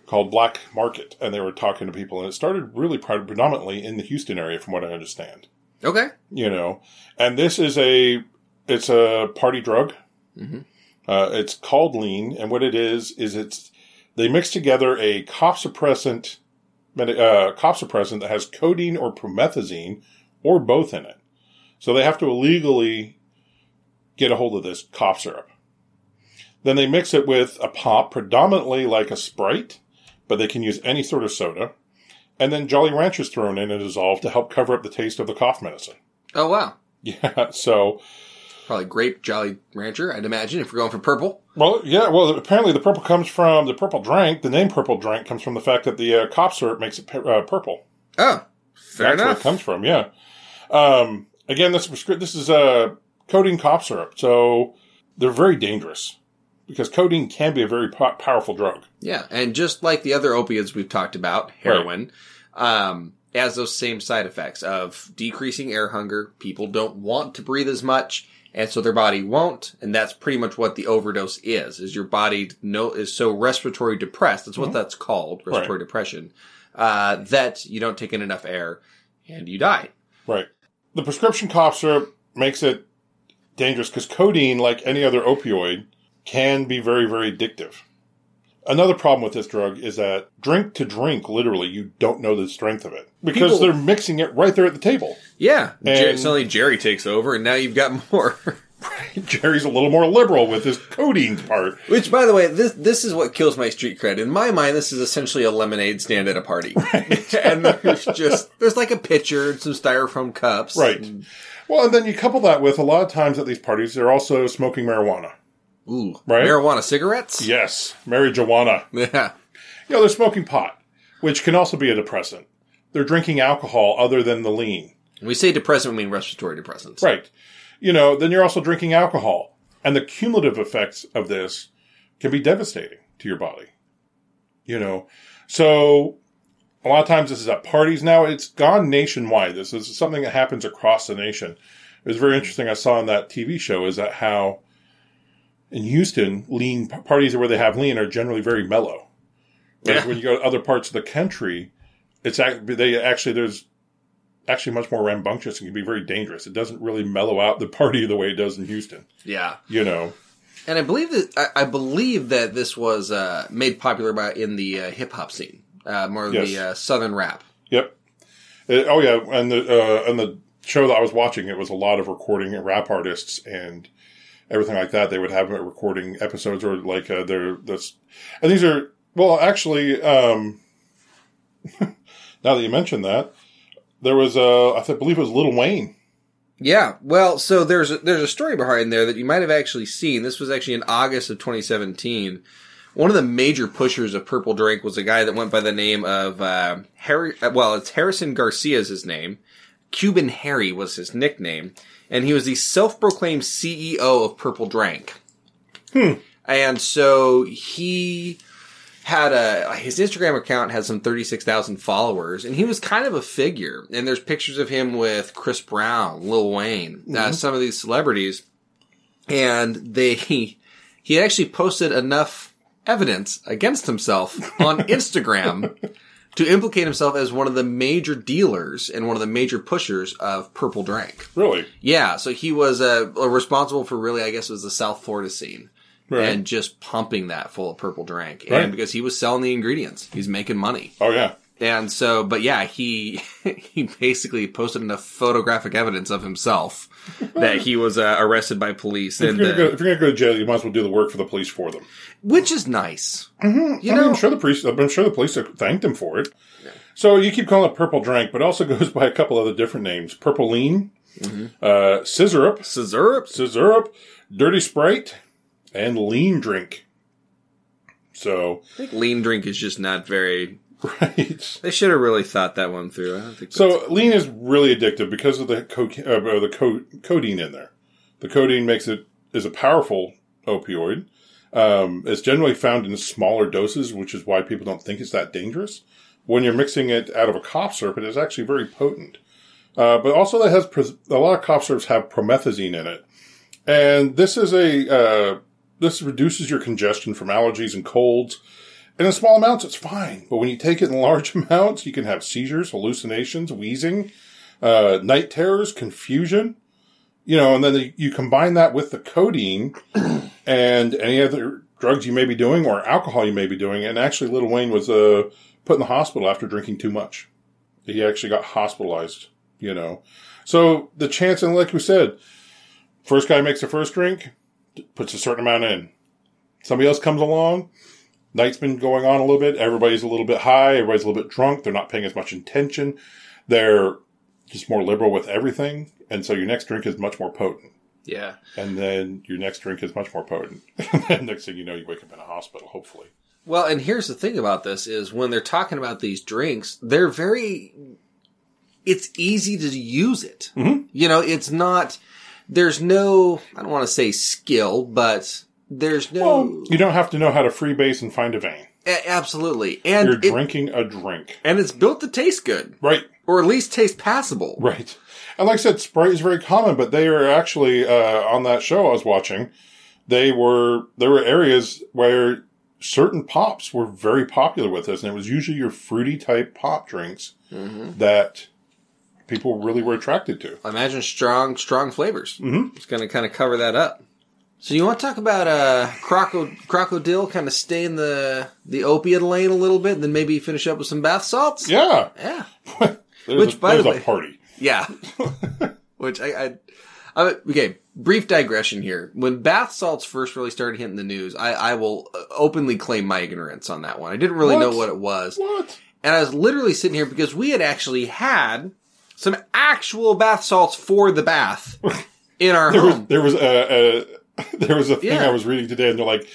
called Black Market, and they were talking to people, and it started really predominantly in the Houston area, from what I understand. okay. You know, and this is a it's a party drug. Mhm. Uh, it's called lean, and what it is is it's they mix together a cough suppressant, uh, cough suppressant that has codeine or promethazine or both in it. So they have to illegally get a hold of this cough syrup. Then they mix it with a pop, predominantly like a Sprite, but they can use any sort of soda. And then Jolly Ranchers thrown in and dissolved to help cover up the taste of the cough medicine. Oh wow. Yeah, so Probably grape Jolly Rancher, I'd imagine, if we're going for purple. well, yeah, well, apparently the purple comes from the purple drink. The name purple drink comes from the fact that the uh, cough syrup makes it uh, purple. Oh, fair That's where it comes from. Yeah. Um, again, this this is uh, codeine cough syrup, so they're very dangerous because codeine can be a very po- powerful drug. Yeah, and just like the other opiates we've talked about, heroin, um, has those same side effects of decreasing air hunger. People don't want to breathe as much, and so their body won't. And that's pretty much what the overdose is: is your body no is so respiratory depressed. That's what that's called, respiratory depression. Uh, that you don't take in enough air, and you die. Right. The prescription cough syrup makes it dangerous because codeine, like any other opioid, can be very, very addictive. Another problem with this drug is that drink to drink, literally, you don't know the strength of it because People- they're mixing it right there at the table. Yeah, Jer- And- suddenly Jerry takes over, and now you've got more. Jerry's a little more liberal with his codeine part. Which, by the way, this this is what kills my street cred. In my mind, this is essentially a lemonade stand at a party, and there's just there's like a pitcher and some styrofoam cups, Right. And- Well, and then you couple that with a lot of times at these parties, they're also smoking marijuana. Ooh, Right. marijuana cigarettes. Yes, marijuana. Yeah, You know, they're smoking pot, which can also be a depressant. They're drinking alcohol other than the lean. When we say depressant, we mean respiratory depressants. Right. You know, then you're also drinking alcohol. And the cumulative effects of this can be devastating to your body. You know, so a lot of times this is at parties now. It's gone nationwide. This is something that happens across the nation. It was very interesting. I saw on that TV show is that how in Houston, lean parties where they have lean are generally very mellow. Whereas Yeah. when you go to other parts of the country, it's they actually there's actually much more rambunctious and can be very dangerous. It doesn't really mellow out the party the way it does in Houston. Yeah, You know, and I believe that I, I believe that this was uh, made popular by in the uh, hip hop scene, uh, more of Yes. the uh, southern rap. Yep. Uh, oh yeah, and the uh, and the show that I was watching, it was a lot of recording rap artists and everything like that. They would have recording episodes or like uh, their this, and these are well actually. Um, now that you mentioned that, there was uh, I believe it was Little Wayne. Yeah, well, so there's a, there's a story behind there that you might have actually seen. This was actually in August of 2017. One of the major pushers of Purple Drink was a guy that went by the name of uh, Harry. uh, Well, it's Harrison Garcia's his name. Cuban Harry was his nickname, and he was the self-proclaimed CEO of Purple Drank. And so he had a his Instagram account had some thirty six thousand followers, and he was kind of a figure. And there's pictures of him with Chris Brown, Lil Wayne, uh, some of these celebrities, and they he, he actually posted enough evidence against himself on Instagram to implicate himself as one of the major dealers and one of the major pushers of Purple Drank. Really? Yeah, so he was uh, responsible for really, I guess, it was the South Florida scene. Right. And just pumping that full of purple drink. Right. And because he was selling the ingredients, he's making money. Oh yeah. And so, but yeah, he, he basically posted enough photographic evidence of himself that he was uh, arrested by police. If And, you're, gonna go, if you're gonna go to jail, you might as well do the work for the police for them. which is nice. You I mean, know, I'm sure the police. I'm sure the police thanked him for it. So you keep calling it purple drink, but it also goes by a couple other different names: purple lean, Mm-hmm. uh, sizzurp, Sizzurp. sizzurp, dirty sprite, and lean drink. So I think lean drink is just not very. Right. They should have really thought that one through. I don't think So lean is really addictive because of the co- uh, the co- codeine in there. The codeine makes it is a powerful opioid. Um, it's generally found in smaller doses, which is why people don't think it's that dangerous. When you're mixing it out of a cough syrup, it is actually very potent. Uh, but also, that has pres- a lot of cough syrups have promethazine in it, and this is a uh, this reduces your congestion from allergies and colds. And in small amounts, it's fine. But when you take it in large amounts, you can have seizures, hallucinations, wheezing, uh, night terrors, confusion. You know, and then you combine that with the codeine and any other drugs you may be doing or alcohol you may be doing. And actually, Little Wayne was uh, put in the hospital after drinking too much. He actually got hospitalized. You know, so the chance, and like we said, first guy makes the first drink, puts a certain amount in. Somebody else comes along, night's been going on a little bit. Everybody's a little bit high. Everybody's a little bit drunk. They're not paying as much attention. They're just more liberal with everything. And so your next drink is much more potent. Yeah. And then your next drink is much more potent. and then next thing you know, you wake up in a hospital, hopefully. Well, and here's the thing about this is when they're talking about these drinks, they're very, it's easy to use it. Mhm. You know, it's not, there's no, I don't want to say skill, but there's no, Well, you don't have to know how to freebase and find a vein. A- absolutely. And You're it, drinking a drink. and it's built to taste good Right. or at least taste passable. Right. And like I said, Sprite is very common, but they are actually uh, on that show I was watching. They were there were areas where certain pops were very popular with us, and it was usually your fruity type pop drinks that people really were attracted to. I Imagine strong, strong flavors. Mhm. It's going to kind of cover that up. So you want to talk about uh, croco- crocodile, kind of stay in the the opiate lane a little bit, and then maybe finish up with some bath salts. Yeah, Yeah. Which, a, by the way- a party. Yeah. Which I, I, I, okay, brief digression here. When bath salts first really started hitting the news, I, I will uh, openly claim my ignorance on that one. I didn't really What? know what it was. What? And I was literally sitting here because we had actually had some actual bath salts for the bath in our There was home. there was a, a there was a thing Yeah. I was reading today, and they're like,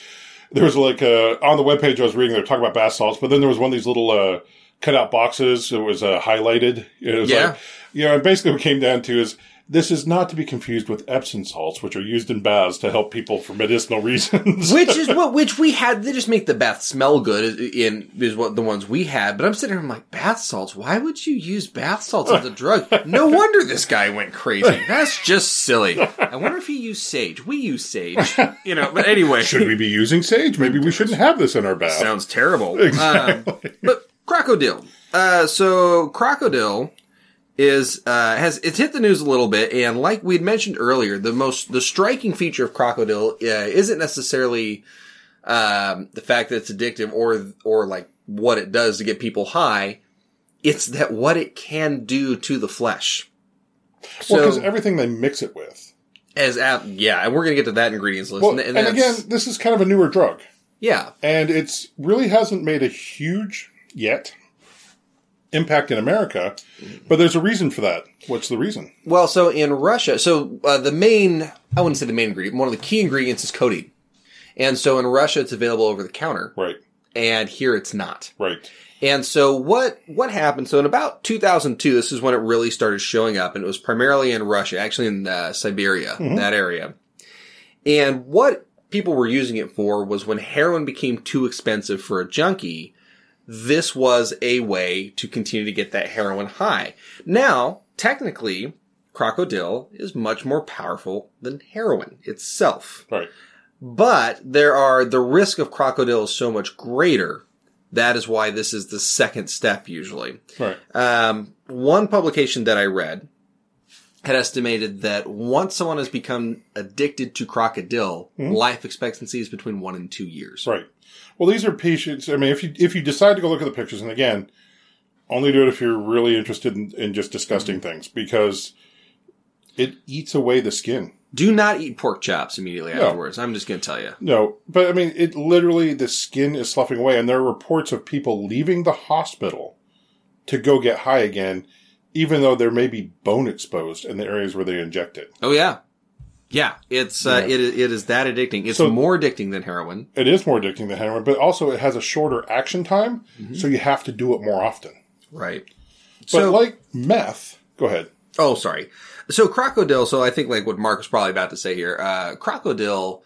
there was like uh, on the webpage I was reading, they're talking about bath salts, but then there was one of these little uh, cutout boxes that was uh, highlighted. It was Yeah. like, you know, and basically what it came down to is this is not to be confused with Epsom salts, which are used in baths to help people for medicinal reasons. which is what which we had. They just make the bath smell good. In is what the ones we had. But I'm sitting here, I'm like, bath salts. Why would you use bath salts as a drug? No wonder this guy went crazy. That's just silly. I wonder if he used sage. We use sage, you know. But anyway, Should we be using sage? Maybe we shouldn't have this in our bath. sounds terrible. Um, Exactly. but crocodile. Uh, so crocodile is uh, has it's hit the news a little bit, and like we'd mentioned earlier, the most the striking feature of crocodile uh, isn't necessarily um, the fact that it's addictive or or like what it does to get people high. It's that what it can do to the flesh. So well, because everything they mix it with. as ap- yeah, and we're gonna get to that ingredients list. Well, and, and, that's- again, this is kind of a newer drug. yeah, and it's really hasn't made a huge yet impact in America, but there's a reason for that. What's the reason? Well, so in Russia, so uh, the main, I wouldn't say the main ingredient, one of the key ingredients is codeine. And so in Russia, it's available over the counter, Right, and here it's not. right, And so what, what happened? So in about 2002, this is when it really started showing up, and it was primarily in Russia, actually in uh, Siberia, that area. And what, people were using it for was when heroin became too expensive for a junkie, this was a way to continue to get that heroin high. Now, technically, crocodile is much more powerful than heroin itself. Right. But there are, the risk of crocodile is so much greater. That is why this is the second step usually. Right. Um, one publication that I read had estimated that once someone has become addicted to crocodile, life expectancy is between one and two years. Right. Well, these are patients. I mean, if you if you decide to go look at the pictures, and again, only do it if you're really interested in, in just disgusting mm-hmm. things because it eats away the skin. Do not eat pork chops immediately No. afterwards. I'm just going to tell you. No, but I mean, it literally the skin is sloughing away, and there are reports of people leaving the hospital to go get high again, even though there may be bone exposed in the areas where they inject it. Oh yeah, yeah. It's uh, Yeah. it is it is that addicting. It's So- more addicting than heroin. It is more addicting than heroin, but also it has a shorter action time, so you have to do it more often. Right. But So like meth, go ahead. Oh, sorry. So crocodile. So I think like what Mark was probably about to say here. Uh, crocodile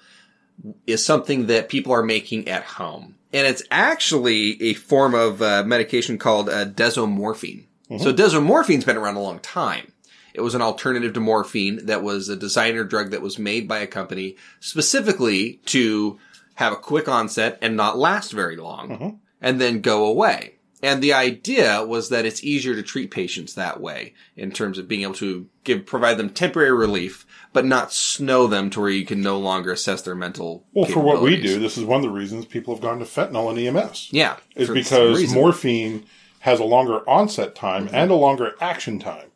is something that people are making at home, and it's actually a form of uh, medication called uh, desomorphine. So desomorphine's been around a long time. It was an alternative to morphine that was a designer drug that was made by a company specifically to have a quick onset and not last very long mm-hmm. and then go away. And the idea was that it's easier to treat patients that way in terms of being able to give, provide them temporary relief, but not snow them to where you can no longer assess their mental. Well, for what we do, this is one of the reasons people have gone to fentanyl and EMS. Yeah. Is for the same because morphine has a longer onset time mm-hmm. and a longer action time.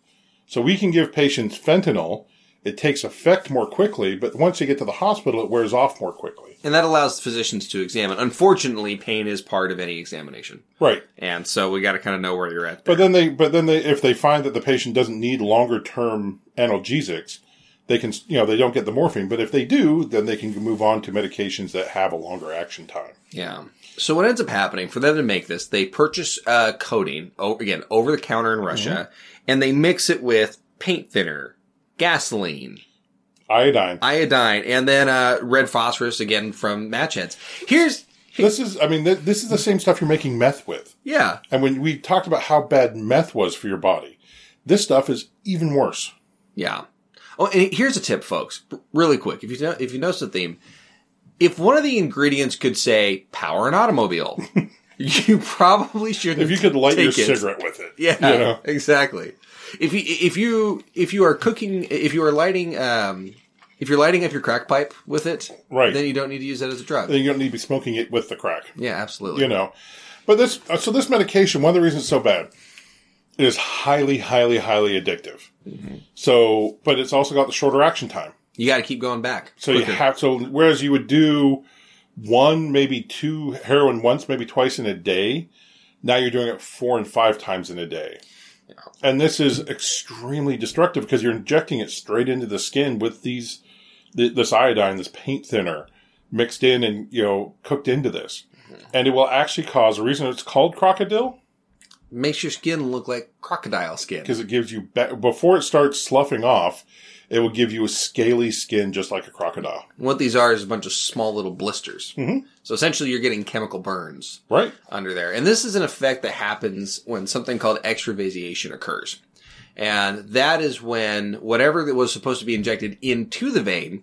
So we can give patients fentanyl. It takes effect more quickly, but once you get to the hospital, it wears off more quickly. And that allows physicians to examine. Unfortunately, pain is part of any examination. Right. And so we got to kind of know where you're at. But then they, but then they, if they find that the patient doesn't need longer term analgesics, they can, you know, they don't get the morphine. But if they do, then they can move on to medications that have a longer action time. Yeah. So what ends up happening for them to make this, they purchase uh, codeine again over the counter in Russia, and they mix it with paint thinner, gasoline, Iodine. iodine, and then uh, red phosphorus again from match heads. Here's This is, I mean, th- this is the same stuff you're making meth with. yeah, And when we talked about how bad meth was for your body, this stuff is even worse. yeah. Oh, and here's a tip, folks. Really quick, if you know, if you notice the theme, if one of the ingredients could say power an automobile, you probably shouldn't. If you could light your it. cigarette with it, Yeah, you know? exactly. If you if you if you are cooking if you are lighting um if you're lighting up your crack pipe with it, Right. then you don't need to use it as a drug. then you don't need to be smoking it with the crack, Yeah, absolutely. you know. But this, uh, so this medication, one of the reasons it's so bad, is highly, highly, highly addictive. Mm-hmm. So, but it's also got the shorter action time. You got to keep going back. So you have so whereas you would do one, maybe two heroin once, maybe twice in a day, now you're doing it four and five times in a day. And this is extremely destructive because you're injecting it straight into the skin with these this iodine, this paint thinner mixed in and you know cooked into this. Mm-hmm. And it will actually cause the reason it's called crocodile makes your skin look like crocodile skin. because it gives you be- before it starts sloughing off, it will give you a scaly skin just like a crocodile. What these are is a bunch of small little blisters. Mm-hmm. So essentially, you're getting chemical burns Right? under there, and this is an effect that happens when something called extravasation occurs, and that is when whatever that was supposed to be injected into the vein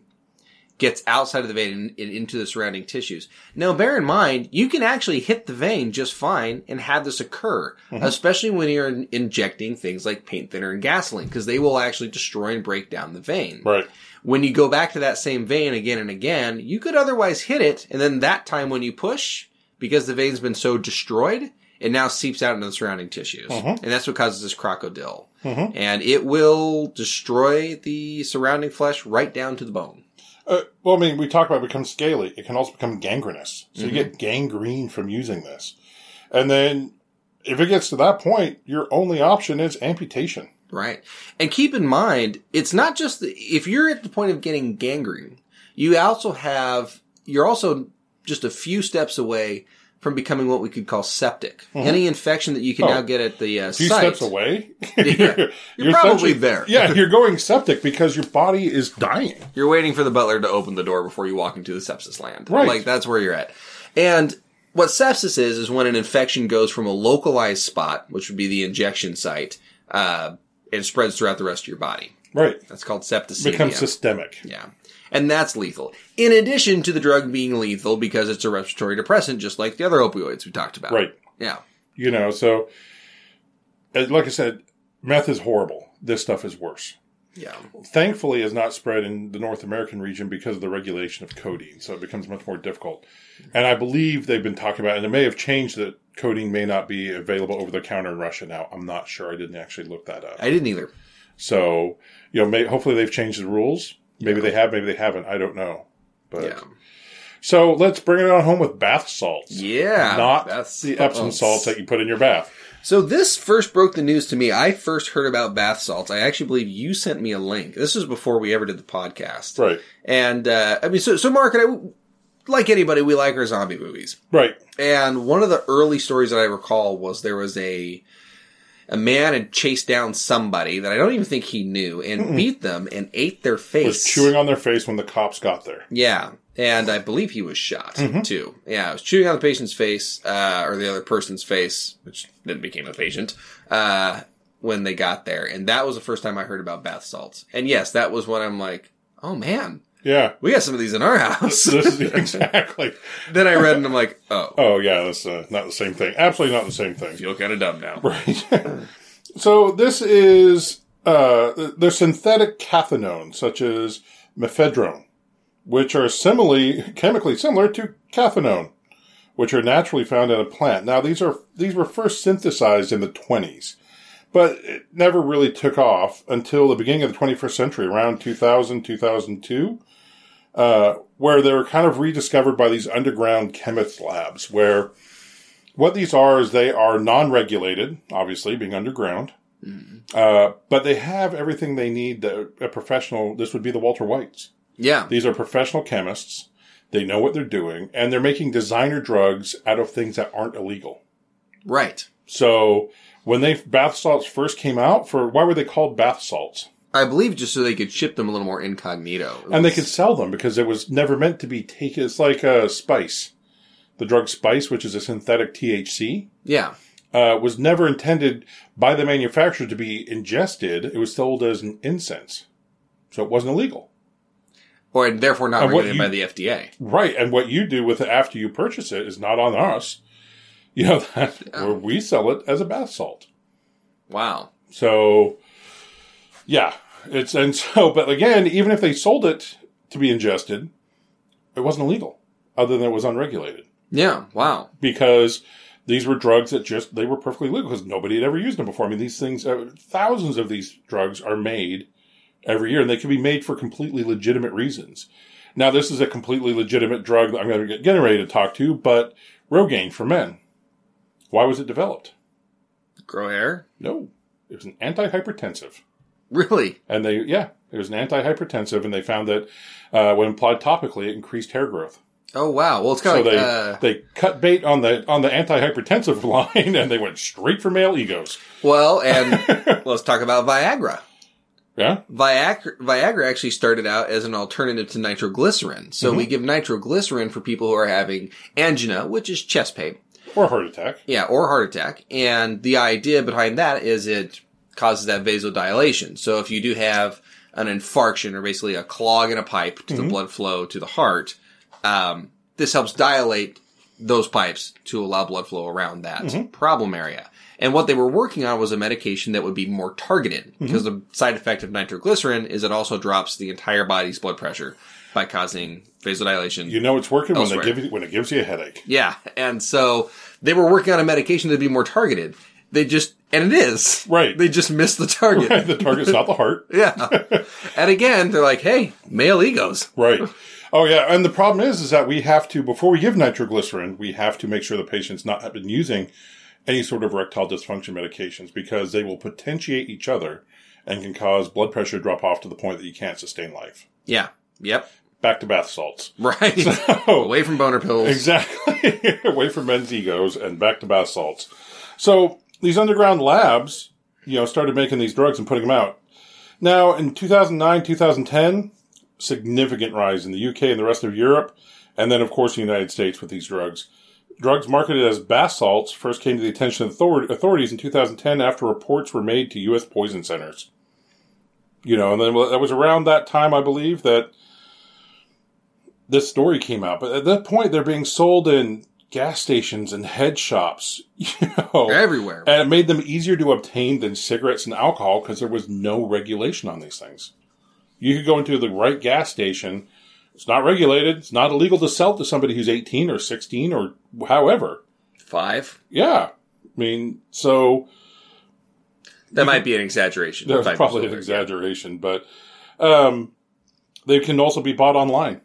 gets outside of the vein and, into the surrounding tissues. Now, bear in mind, you can actually hit the vein just fine and have this occur, mm-hmm. especially when you're in- injecting things like paint thinner and gasoline, because they will actually destroy and break down the vein. Right. When you go back to that same vein again and again, you could otherwise hit it, and then that time when you push, because the vein's been so destroyed, it now seeps out into the surrounding tissues. Mm-hmm. And that's what causes this crocodile. Mm-hmm. And it will destroy the surrounding flesh right down to the bone. Uh, well, I mean, we talk about it become scaly. It can also become gangrenous. So you get gangrene from using this. And then if it gets to that point, your only option is amputation. Right. And keep in mind, it's not just the, if you're at the point of getting gangrene, you also have, you're also just a few steps away from becoming what we could call septic. Any infection that you can Mm-hmm. Oh. now get at the uh, few site. steps away, Yeah. You're probably there. Yeah, you're going septic because your body is dying. You're waiting for the butler to open the door before you walk into the sepsis land. Right. Like that's where you're at. And what sepsis is is when an infection goes from a localized spot, which would be the injection site, uh, and spreads throughout the rest of your body. Right. That's called septicemia. Becomes systemic. yeah. And that's lethal. In addition to the drug being lethal because it's a respiratory depressant, just like the other opioids we talked about. Right. Yeah. You know, so uh, like I said, meth is horrible. This stuff is worse. Yeah. Thankfully, is not spread in the North American region because of the regulation of codeine, so it becomes much more difficult. And I believe they've been talking about, and it may have changed that codeine may not be available over the counter in Russia now. I'm not sure. I didn't actually look that up. I didn't either. So, you know, may, hopefully they've changed the rules. Maybe they have, maybe they haven't. I don't know. But Yeah. so let's bring it on home with bath salts. Yeah. Not that's the Epsom salts that you put in your bath. So this first broke the news to me. I first heard about bath salts. I actually believe you sent me a link. This was before we ever did the podcast. Right. And uh, I mean, so so Mark and I, like anybody, we like our zombie movies. Right. And one of the early stories that I recall was there was a a man had chased down somebody that I don't even think he knew and beat them and ate their face. Was chewing on their face when the cops got there. Yeah. And I believe he was shot Mm-hmm. too. Yeah, I was chewing on the patient's face, uh, or the other person's face, which then became a patient, uh, when they got there. And that was the first time I heard about bath salts. And yes, that was when I'm like, oh man, Yeah. we got some of these in our house. This is exactly. then I read and I'm like, oh, Oh yeah, that's uh, not the same thing. Absolutely not the same thing. feel kind of dumb now. Right. so this is uh, they're synthetic cathinones such as mephedrone, which are similarly chemically similar to cathinone, which are naturally found in a plant. Now these are these were first synthesized in the 20s, but it never really took off until the beginning of the 21st century, around 2000 2002. Uh, where they were kind of rediscovered by these underground chemist labs, where what these are is they are non-regulated, obviously being underground, uh, but they have everything they need. That a professional, this would be the Walter Whites. Yeah. These are professional chemists. They know what they're doing, and they're making designer drugs out of things that aren't illegal. Right. So when they bath salts first came out, for why were they called bath salts? I believe just so they could ship them a little more incognito. It And they could sell them because it was never meant to be taken. It's like a spice, the drug spice, which is a synthetic THC. Yeah. uh, was never intended by the manufacturer to be ingested. It was sold as an incense. So it wasn't illegal. Or therefore not And what regulated you- by the FDA. Right. And what you do with it after you purchase it is not on us. You know, that, where we sell it as a bath salt. Wow. So, yeah. It's, and so, but again, even if they sold it to be ingested, it wasn't illegal, other than it was unregulated. Yeah. Wow. because these were drugs that just they were perfectly legal because nobody had ever used them before. I mean, these things, uh, thousands of these drugs are made every year, and they can be made for completely legitimate reasons. Now, this is a completely legitimate drug that I'm going to get getting ready to talk to, but Rogaine for men. Why was it developed? Grow hair? No, it was an antihypertensive. Really? And they, yeah, it was an antihypertensive, and they found that uh, when applied topically, it increased hair growth. Oh wow. Well, it's So kind of they uh, they cut bait on the on the antihypertensive line, and they went straight for male egos. well, and let's talk about Viagra. Yeah, Viagra, Viagra actually started out as an alternative to nitroglycerin. So Mm-hmm. we give nitroglycerin for people who are having angina, which is chest pain. or heart attack. Yeah, or heart attack. And the idea behind that is it causes that vasodilation. So if you do have an infarction or basically a clog in a pipe to the mm-hmm. blood flow to the heart, um, this helps dilate those pipes to allow blood flow around that mm-hmm. problem area. And what they were working on was a medication that would be more targeted mm-hmm. because the side effect of nitroglycerin is it also drops the entire body's blood pressure by causing vasodilation. You know it's working when they give you when it gives you a headache. Yeah, and so they were working on a medication that'd be more targeted. They just, and it is Right. They just missed the target. the target's not the heart, Yeah, and again, they're like, "Hey, male egos." right? Oh yeah, and the problem is, is that we have to before we give nitroglycerin, we have to make sure the patient's not have been using any sort of erectile dysfunction medications because they will potentiate each other and can cause blood pressure drop off to the point that you can't sustain life. Yeah, yep, back to bath salts. Right. Oh, Away from boner pills. Exactly. Away from men's egos and back to bath salts. So these underground labs, you know, started making these drugs and putting them out. Now in 2009, 2010, significant rise in the UK and the rest of Europe. And then of course the United States with these drugs. Drugs marketed as bath salts first came to the attention of author- authorities in 2010 after reports were made to U.S. poison centers. You know, and then that was around that time, I believe, that this story came out. But at that point, they're being sold in gas stations and head shops, you know, Everywhere. and it made them easier to obtain than cigarettes and alcohol because there was no regulation on these things. You could go into the right gas station. It's not regulated. It's not illegal to sell to somebody who's 18 or 16 or however. Five. Yeah. I mean, so That might be an exaggeration. That's probably an exaggeration, but um, they can also be bought online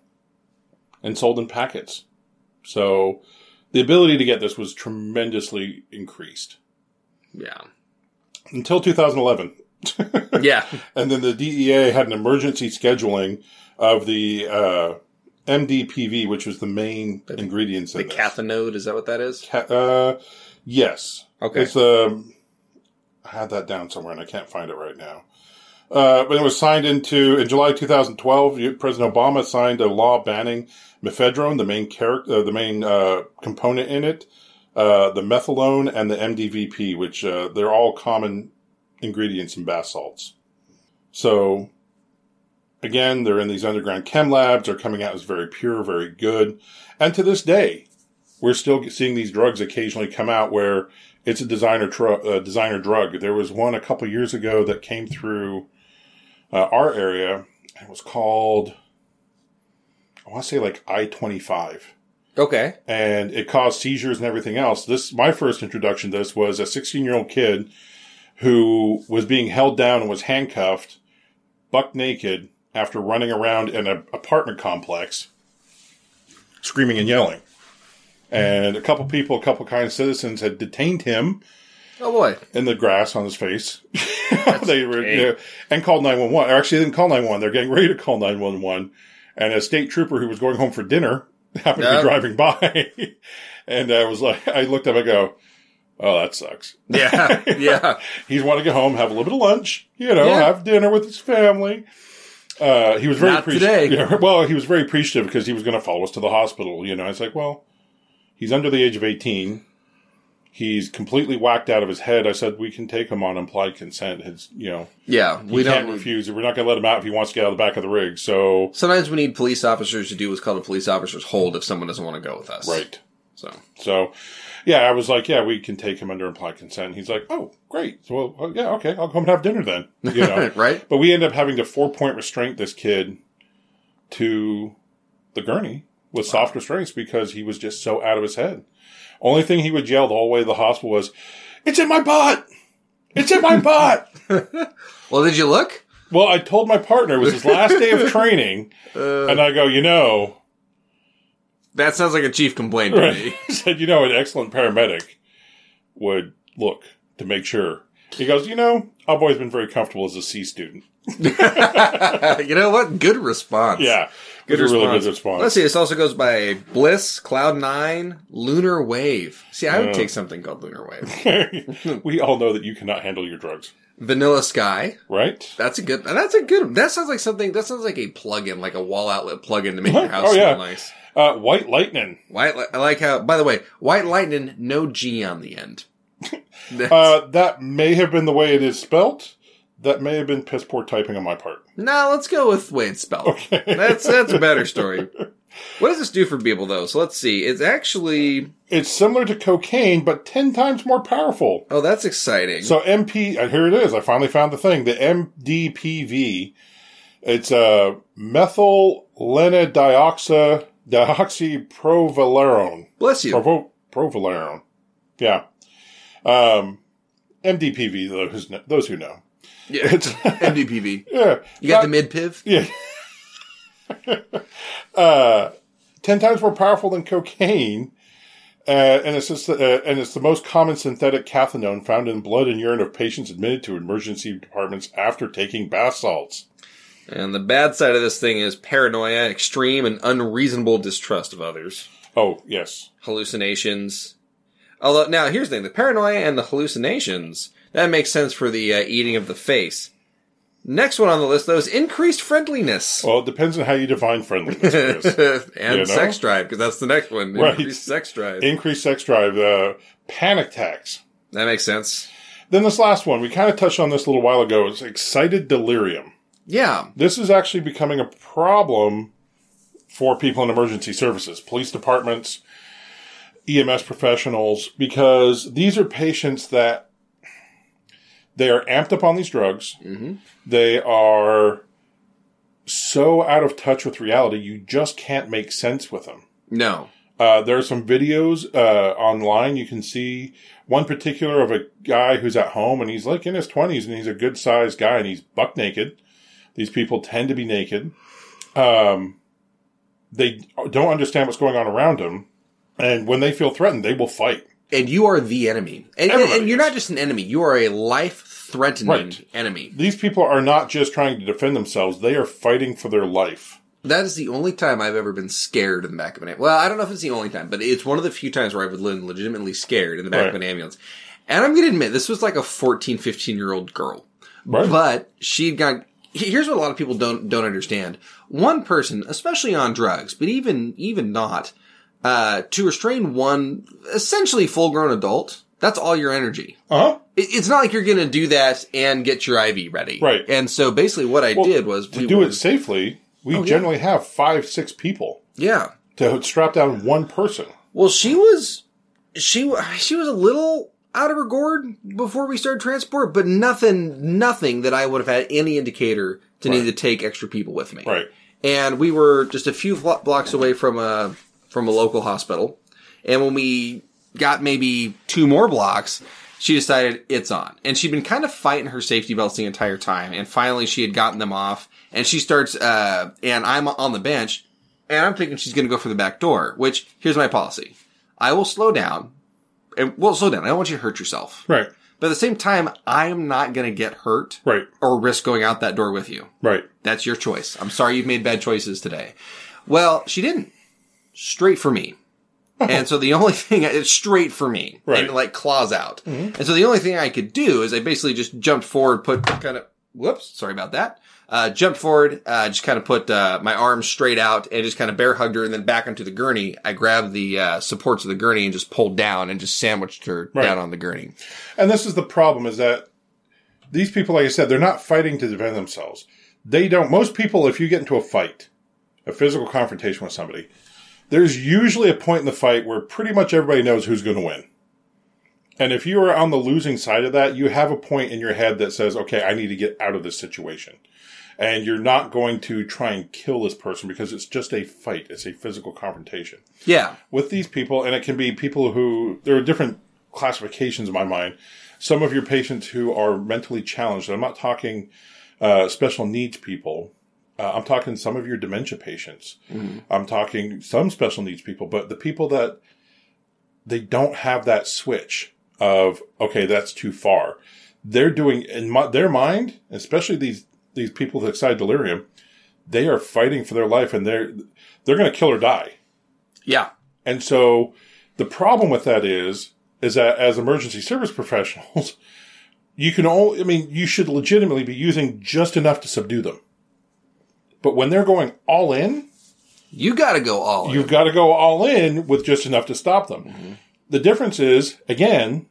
and sold in packets. So the ability to get this was tremendously increased Yeah. until 2011. Yeah. And then the DEA had an emergency scheduling of the uh, MDPV, which was the main ingredients The in this. cathinode, is that what that is? Ca- uh, yes. Okay. It's um, I had that down somewhere and I can't find it right now. Uh, but it was signed into in July 2012. President Obama signed a law banning mephedrone, the main character, uh, the main uh, component in it, uh, the methylone and the MDVP, which uh, they're all common ingredients in bath salts. So again, they're in these underground chem labs. They're coming out as very pure, very good, and to this day, we're still seeing these drugs occasionally come out where it's a designer tr- uh, designer drug. There was one a couple years ago that came through uh, our area. It was called I want to say like I twenty five, Okay. and it caused seizures and everything else. This my first introduction to this was a sixteen year old kid who was being held down and was handcuffed, buck naked, after running around in an apartment complex, screaming and yelling. And a couple people, a couple kind citizens had detained him Oh boy. in the grass on his face. they were, you know, and called 911. Actually, they didn't call 911. They're getting ready to call 911. And a state trooper who was going home for dinner happened to be driving by. and I was like, I looked up, I go, oh, that sucks. Yeah. Yeah. He's want to get home, have a little bit of lunch, you know, Yeah. have dinner with his family. Uh, he was very Not appreciative. today. Yeah, well, he was very appreciative because he was going to follow us to the hospital. You know, I was like, well, he's under the age of 18. He's completely whacked out of his head. I said, we can take him on implied consent. His, you know, Yeah. we can't don't. refuse. We're not going to let him out if he wants to get out of the back of the rig. So, Sometimes we need police officers to do what's called a police officer's hold if someone doesn't want to go with us. right. So. So, yeah, I was like, yeah, we can take him under implied consent. He's like, oh, great. So, well, well, yeah, okay, I'll come and have dinner then. You know, right. But we end up having to four point restraint this kid to the gurney with soft restraints because he was just so out of his head. Only thing he would yell the whole way to the hospital was, It's in my butt! It's in my butt! Well, did you look? well, I told my partner it was his last day of training, Uh, and I go, you know, that sounds like a chief complaint to right. me. he said, you know, an excellent paramedic would look to make sure. He goes, you know, I've always been very comfortable as a C student. you know what? Good response. Yeah. Good a really response. good response. Let's see. This also goes by Bliss, Cloud Nine, Lunar Wave. See, I would Yeah. take something called Lunar Wave. we all know that you cannot handle your drugs, Vanilla Sky. right? That's a good. That's a good. That sounds like something. That sounds like a plug-in, like a wall outlet plug-in to make your house Oh, yeah. nice. Uh, White Lightning. White. li- I like how. By the way, White Lightning, no G on the end. That's- Uh, that may have been the way it is spelt. That may have been piss poor typing on my part. no, let's go with the way it's spelled. That's that's a better story. What does this do for people though? So let's see. It's actually. It's similar to cocaine, but 10 times more powerful. Oh, that's exciting. So MP, uh, here it is. I finally found the thing. The MDPV. It's uh, methyl lenadioxa dioxyprovalerone. Bless you. Provo- provalerone. Yeah. Um, MDPV, those, those who know. Yeah. It's, MDPV. yeah. You got Not- the mid piv? Yeah. uh, ten times more powerful than cocaine, uh, and it's just, uh, and it's the most common synthetic cathinone found in blood and urine of patients admitted to emergency departments after taking bath salts. And the bad side of this thing is paranoia, extreme and unreasonable distrust of others, Oh, yes. hallucinations. Although, now here's the thing: the paranoia and the hallucinations that makes sense for the uh, eating of the face. Next one on the list, though, is increased friendliness Well, it depends on how you define friendliness. Chris. and You know? sex drive, because that's the next one. Right. Increased sex drive. Increased sex drive, uh, panic attacks. that makes sense. Then this last one, we kind of touched on this a little while ago, is excited delirium. Yeah, This is actually becoming a problem for people in emergency services, police departments, EMS professionals, because these are patients that they are amped up on these drugs. They are so out of touch with reality, you just can't make sense with them. no, Uh, there are some videos uh, online. You can see one particular of a guy who's at home and he's like in his 20s and he's a good sized guy and he's buck naked. These people tend to be naked. Um, they don't understand what's going on around them. And when they feel threatened, they will fight. And you are the enemy, and, and, and you're not just an enemy; you are a life-threatening Right. enemy. These people are not just trying to defend themselves, they are fighting for their life. That is the only time I've ever been scared in the back of an ambulance. Well, I don't know if it's the only time, but it's one of the few times where I've been legitimately scared in the back of an ambulance. And I'm going to admit, this was like a 14, 15 year old girl. Right. But she'd got, here's what a lot of people don't, don't understand. One person, especially on drugs, but even, even not, uh, to restrain one essentially full grown adult, that's all your energy. Uh huh. It- It's not like you're going to do that and get your IV ready. Right. And so basically what I did was To we do were- it safely, we Oh, yeah. generally have five, six people Yeah. to strap down one person. Well, she was, she she was a little out of her gourd before we started transport, but nothing, nothing that I would have had any indicator to need to take extra people with me. Right. And we were just a few blocks away from a from a local hospital, and when we got maybe two more blocks. She decided it's on. And she'd been kind of fighting her safety belts the entire time. And finally she had gotten them off. And she starts, uh, and I'm on the bench. And I'm thinking she's going to go for the back door, which here's my policy. I will slow down. And well, slow down. I don't want you to hurt yourself. Right. But at the same time, I am not going to get hurt Right. or risk going out that door with you. Right. That's your choice. I'm sorry you've made bad choices today. Well, she didn't. Straight for me. and so the only thing, it's straight for me. Right. And like claws out. And so the only thing I could do is I basically just jumped forward, put kind of, whoops, sorry about that. Uh, jumped forward, uh, just kind of put, uh, my arms straight out and just kind of bear hugged her and then back onto the gurney. I grabbed the, uh, supports of the gurney and just pulled down and just sandwiched her Right. down on the gurney. And this is the problem is that these people, like I said, they're not fighting to defend themselves. They don't, most people, if you get into a fight, a physical confrontation with somebody, there's usually a point in the fight where pretty much everybody knows who's going to win. And if you are on the losing side of that, you have a point in your head that says, okay, I need to get out of this situation. And you're not going to try and kill this person because it's just a fight. It's a physical confrontation Yeah. with these people, and it can be people who there are different classifications in my mind. Some of your patients who are mentally challenged. I'm not talking uh, special needs people. Uh, I'm talking some of your dementia patients. I'm talking some special needs people, but the people that they don't have that switch of okay, that's too far. They're doing in my, their mind, especially these these people with excited delirium. They are fighting for their life, and they're they're going to kill or die. Yeah. And so the problem with that is, is that as emergency service professionals, you can only, I mean, you should legitimately be using just enough to subdue them. But when they're going all in, You gotta go all in. you've got to go all in with just enough to stop them. Mm-hmm. The difference is, again,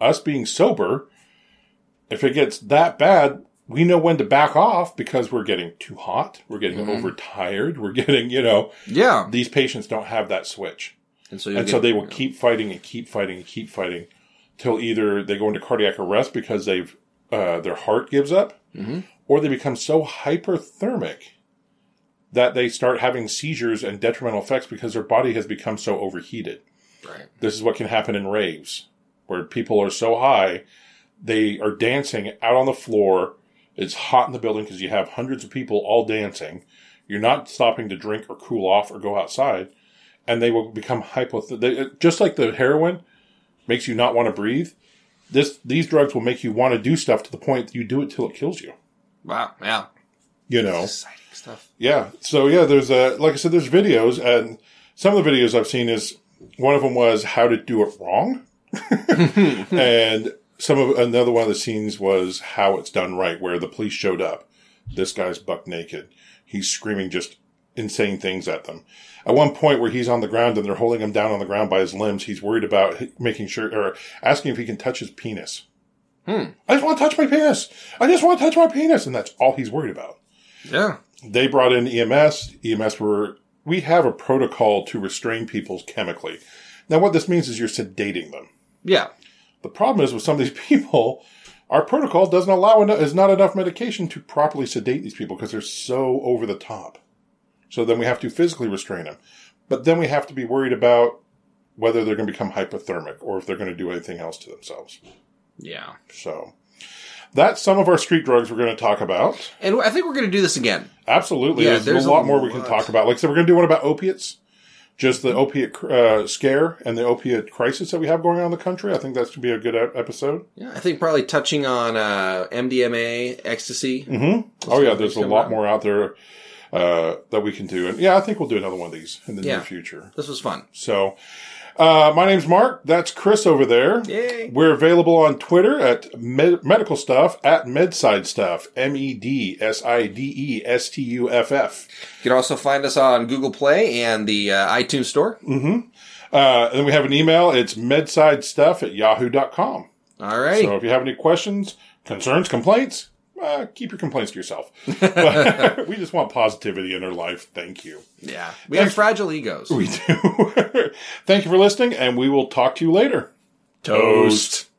us being sober, if it gets that bad, we know when to back off because we're getting too hot, we're getting mm-hmm. overtired, we're getting, you know, Yeah. these patients don't have that switch. And so, And get- so they will keep fighting and keep fighting and keep fighting till either they go into cardiac arrest because they've uh, their heart gives up, or they become so hyperthermic that they start having seizures and detrimental effects because their body has become so overheated. Right. This is what can happen in raves, where people are so high they are dancing out on the floor. It's hot in the building because you have hundreds of people all dancing. You're not stopping to drink or cool off or go outside, and they will become hypo. They, just like the heroin makes you not want to breathe. This these drugs will make you want to do stuff to the point that you do it till it kills you. Wow. Yeah. You know, Exciting stuff. yeah. So yeah, there's a like I said, there's videos, and some of the videos I've seen is one of them was how to do it wrong, and some of another one of the scenes was how it's done right, where the police showed up. This guy's buck naked. He's screaming just insane things at them. At one point where he's on the ground and they're holding him down on the ground by his limbs, he's worried about making sure or asking if he can touch his penis. Hmm. I just want to touch my penis. I just want to touch my penis, and that's all he's worried about Yeah. they brought in EMS. EMS were, we have a protocol to restrain people chemically. Now, what this means is you're sedating them. Yeah. The problem is with some of these people, our protocol doesn't allow, enough, is not enough medication to properly sedate these people because they're so over the top. So then we have to physically restrain them. But then we have to be worried about whether they're going to become hypothermic or if they're going to do anything else to themselves. Yeah. So that's some of our street drugs we're going to talk about. And I think we're going to do this again. Absolutely. Yeah, there's, there's a a lot more we can talk about. Like I said, we're going to do one about opiates, just the opiate uh, scare and the opiate crisis that we have going on in the country. I think that's going to be a good episode. Yeah. I think probably touching on uh, MDMA, ecstasy. Oh, yeah, there's a lot out. more out there uh, that we can do. And yeah, I think we'll do another one of these in the Yeah. near future. This was fun. So, uh, my name's Mark. That's Chris over there. Yay. We're available on Twitter at med- medical stuff at medside stuff. M E D S I D E S T U F F. You can also find us on Google Play and the uh, iTunes Store. Uh, and then we have an email. It's medsidestuff at yahoo.com. All right. So if you have any questions, concerns, complaints, uh, keep your complaints to yourself. We just want positivity in our life. Thank you. yeah. We have fragile egos. We do. Thank you for listening, and we will talk to you later. Toast.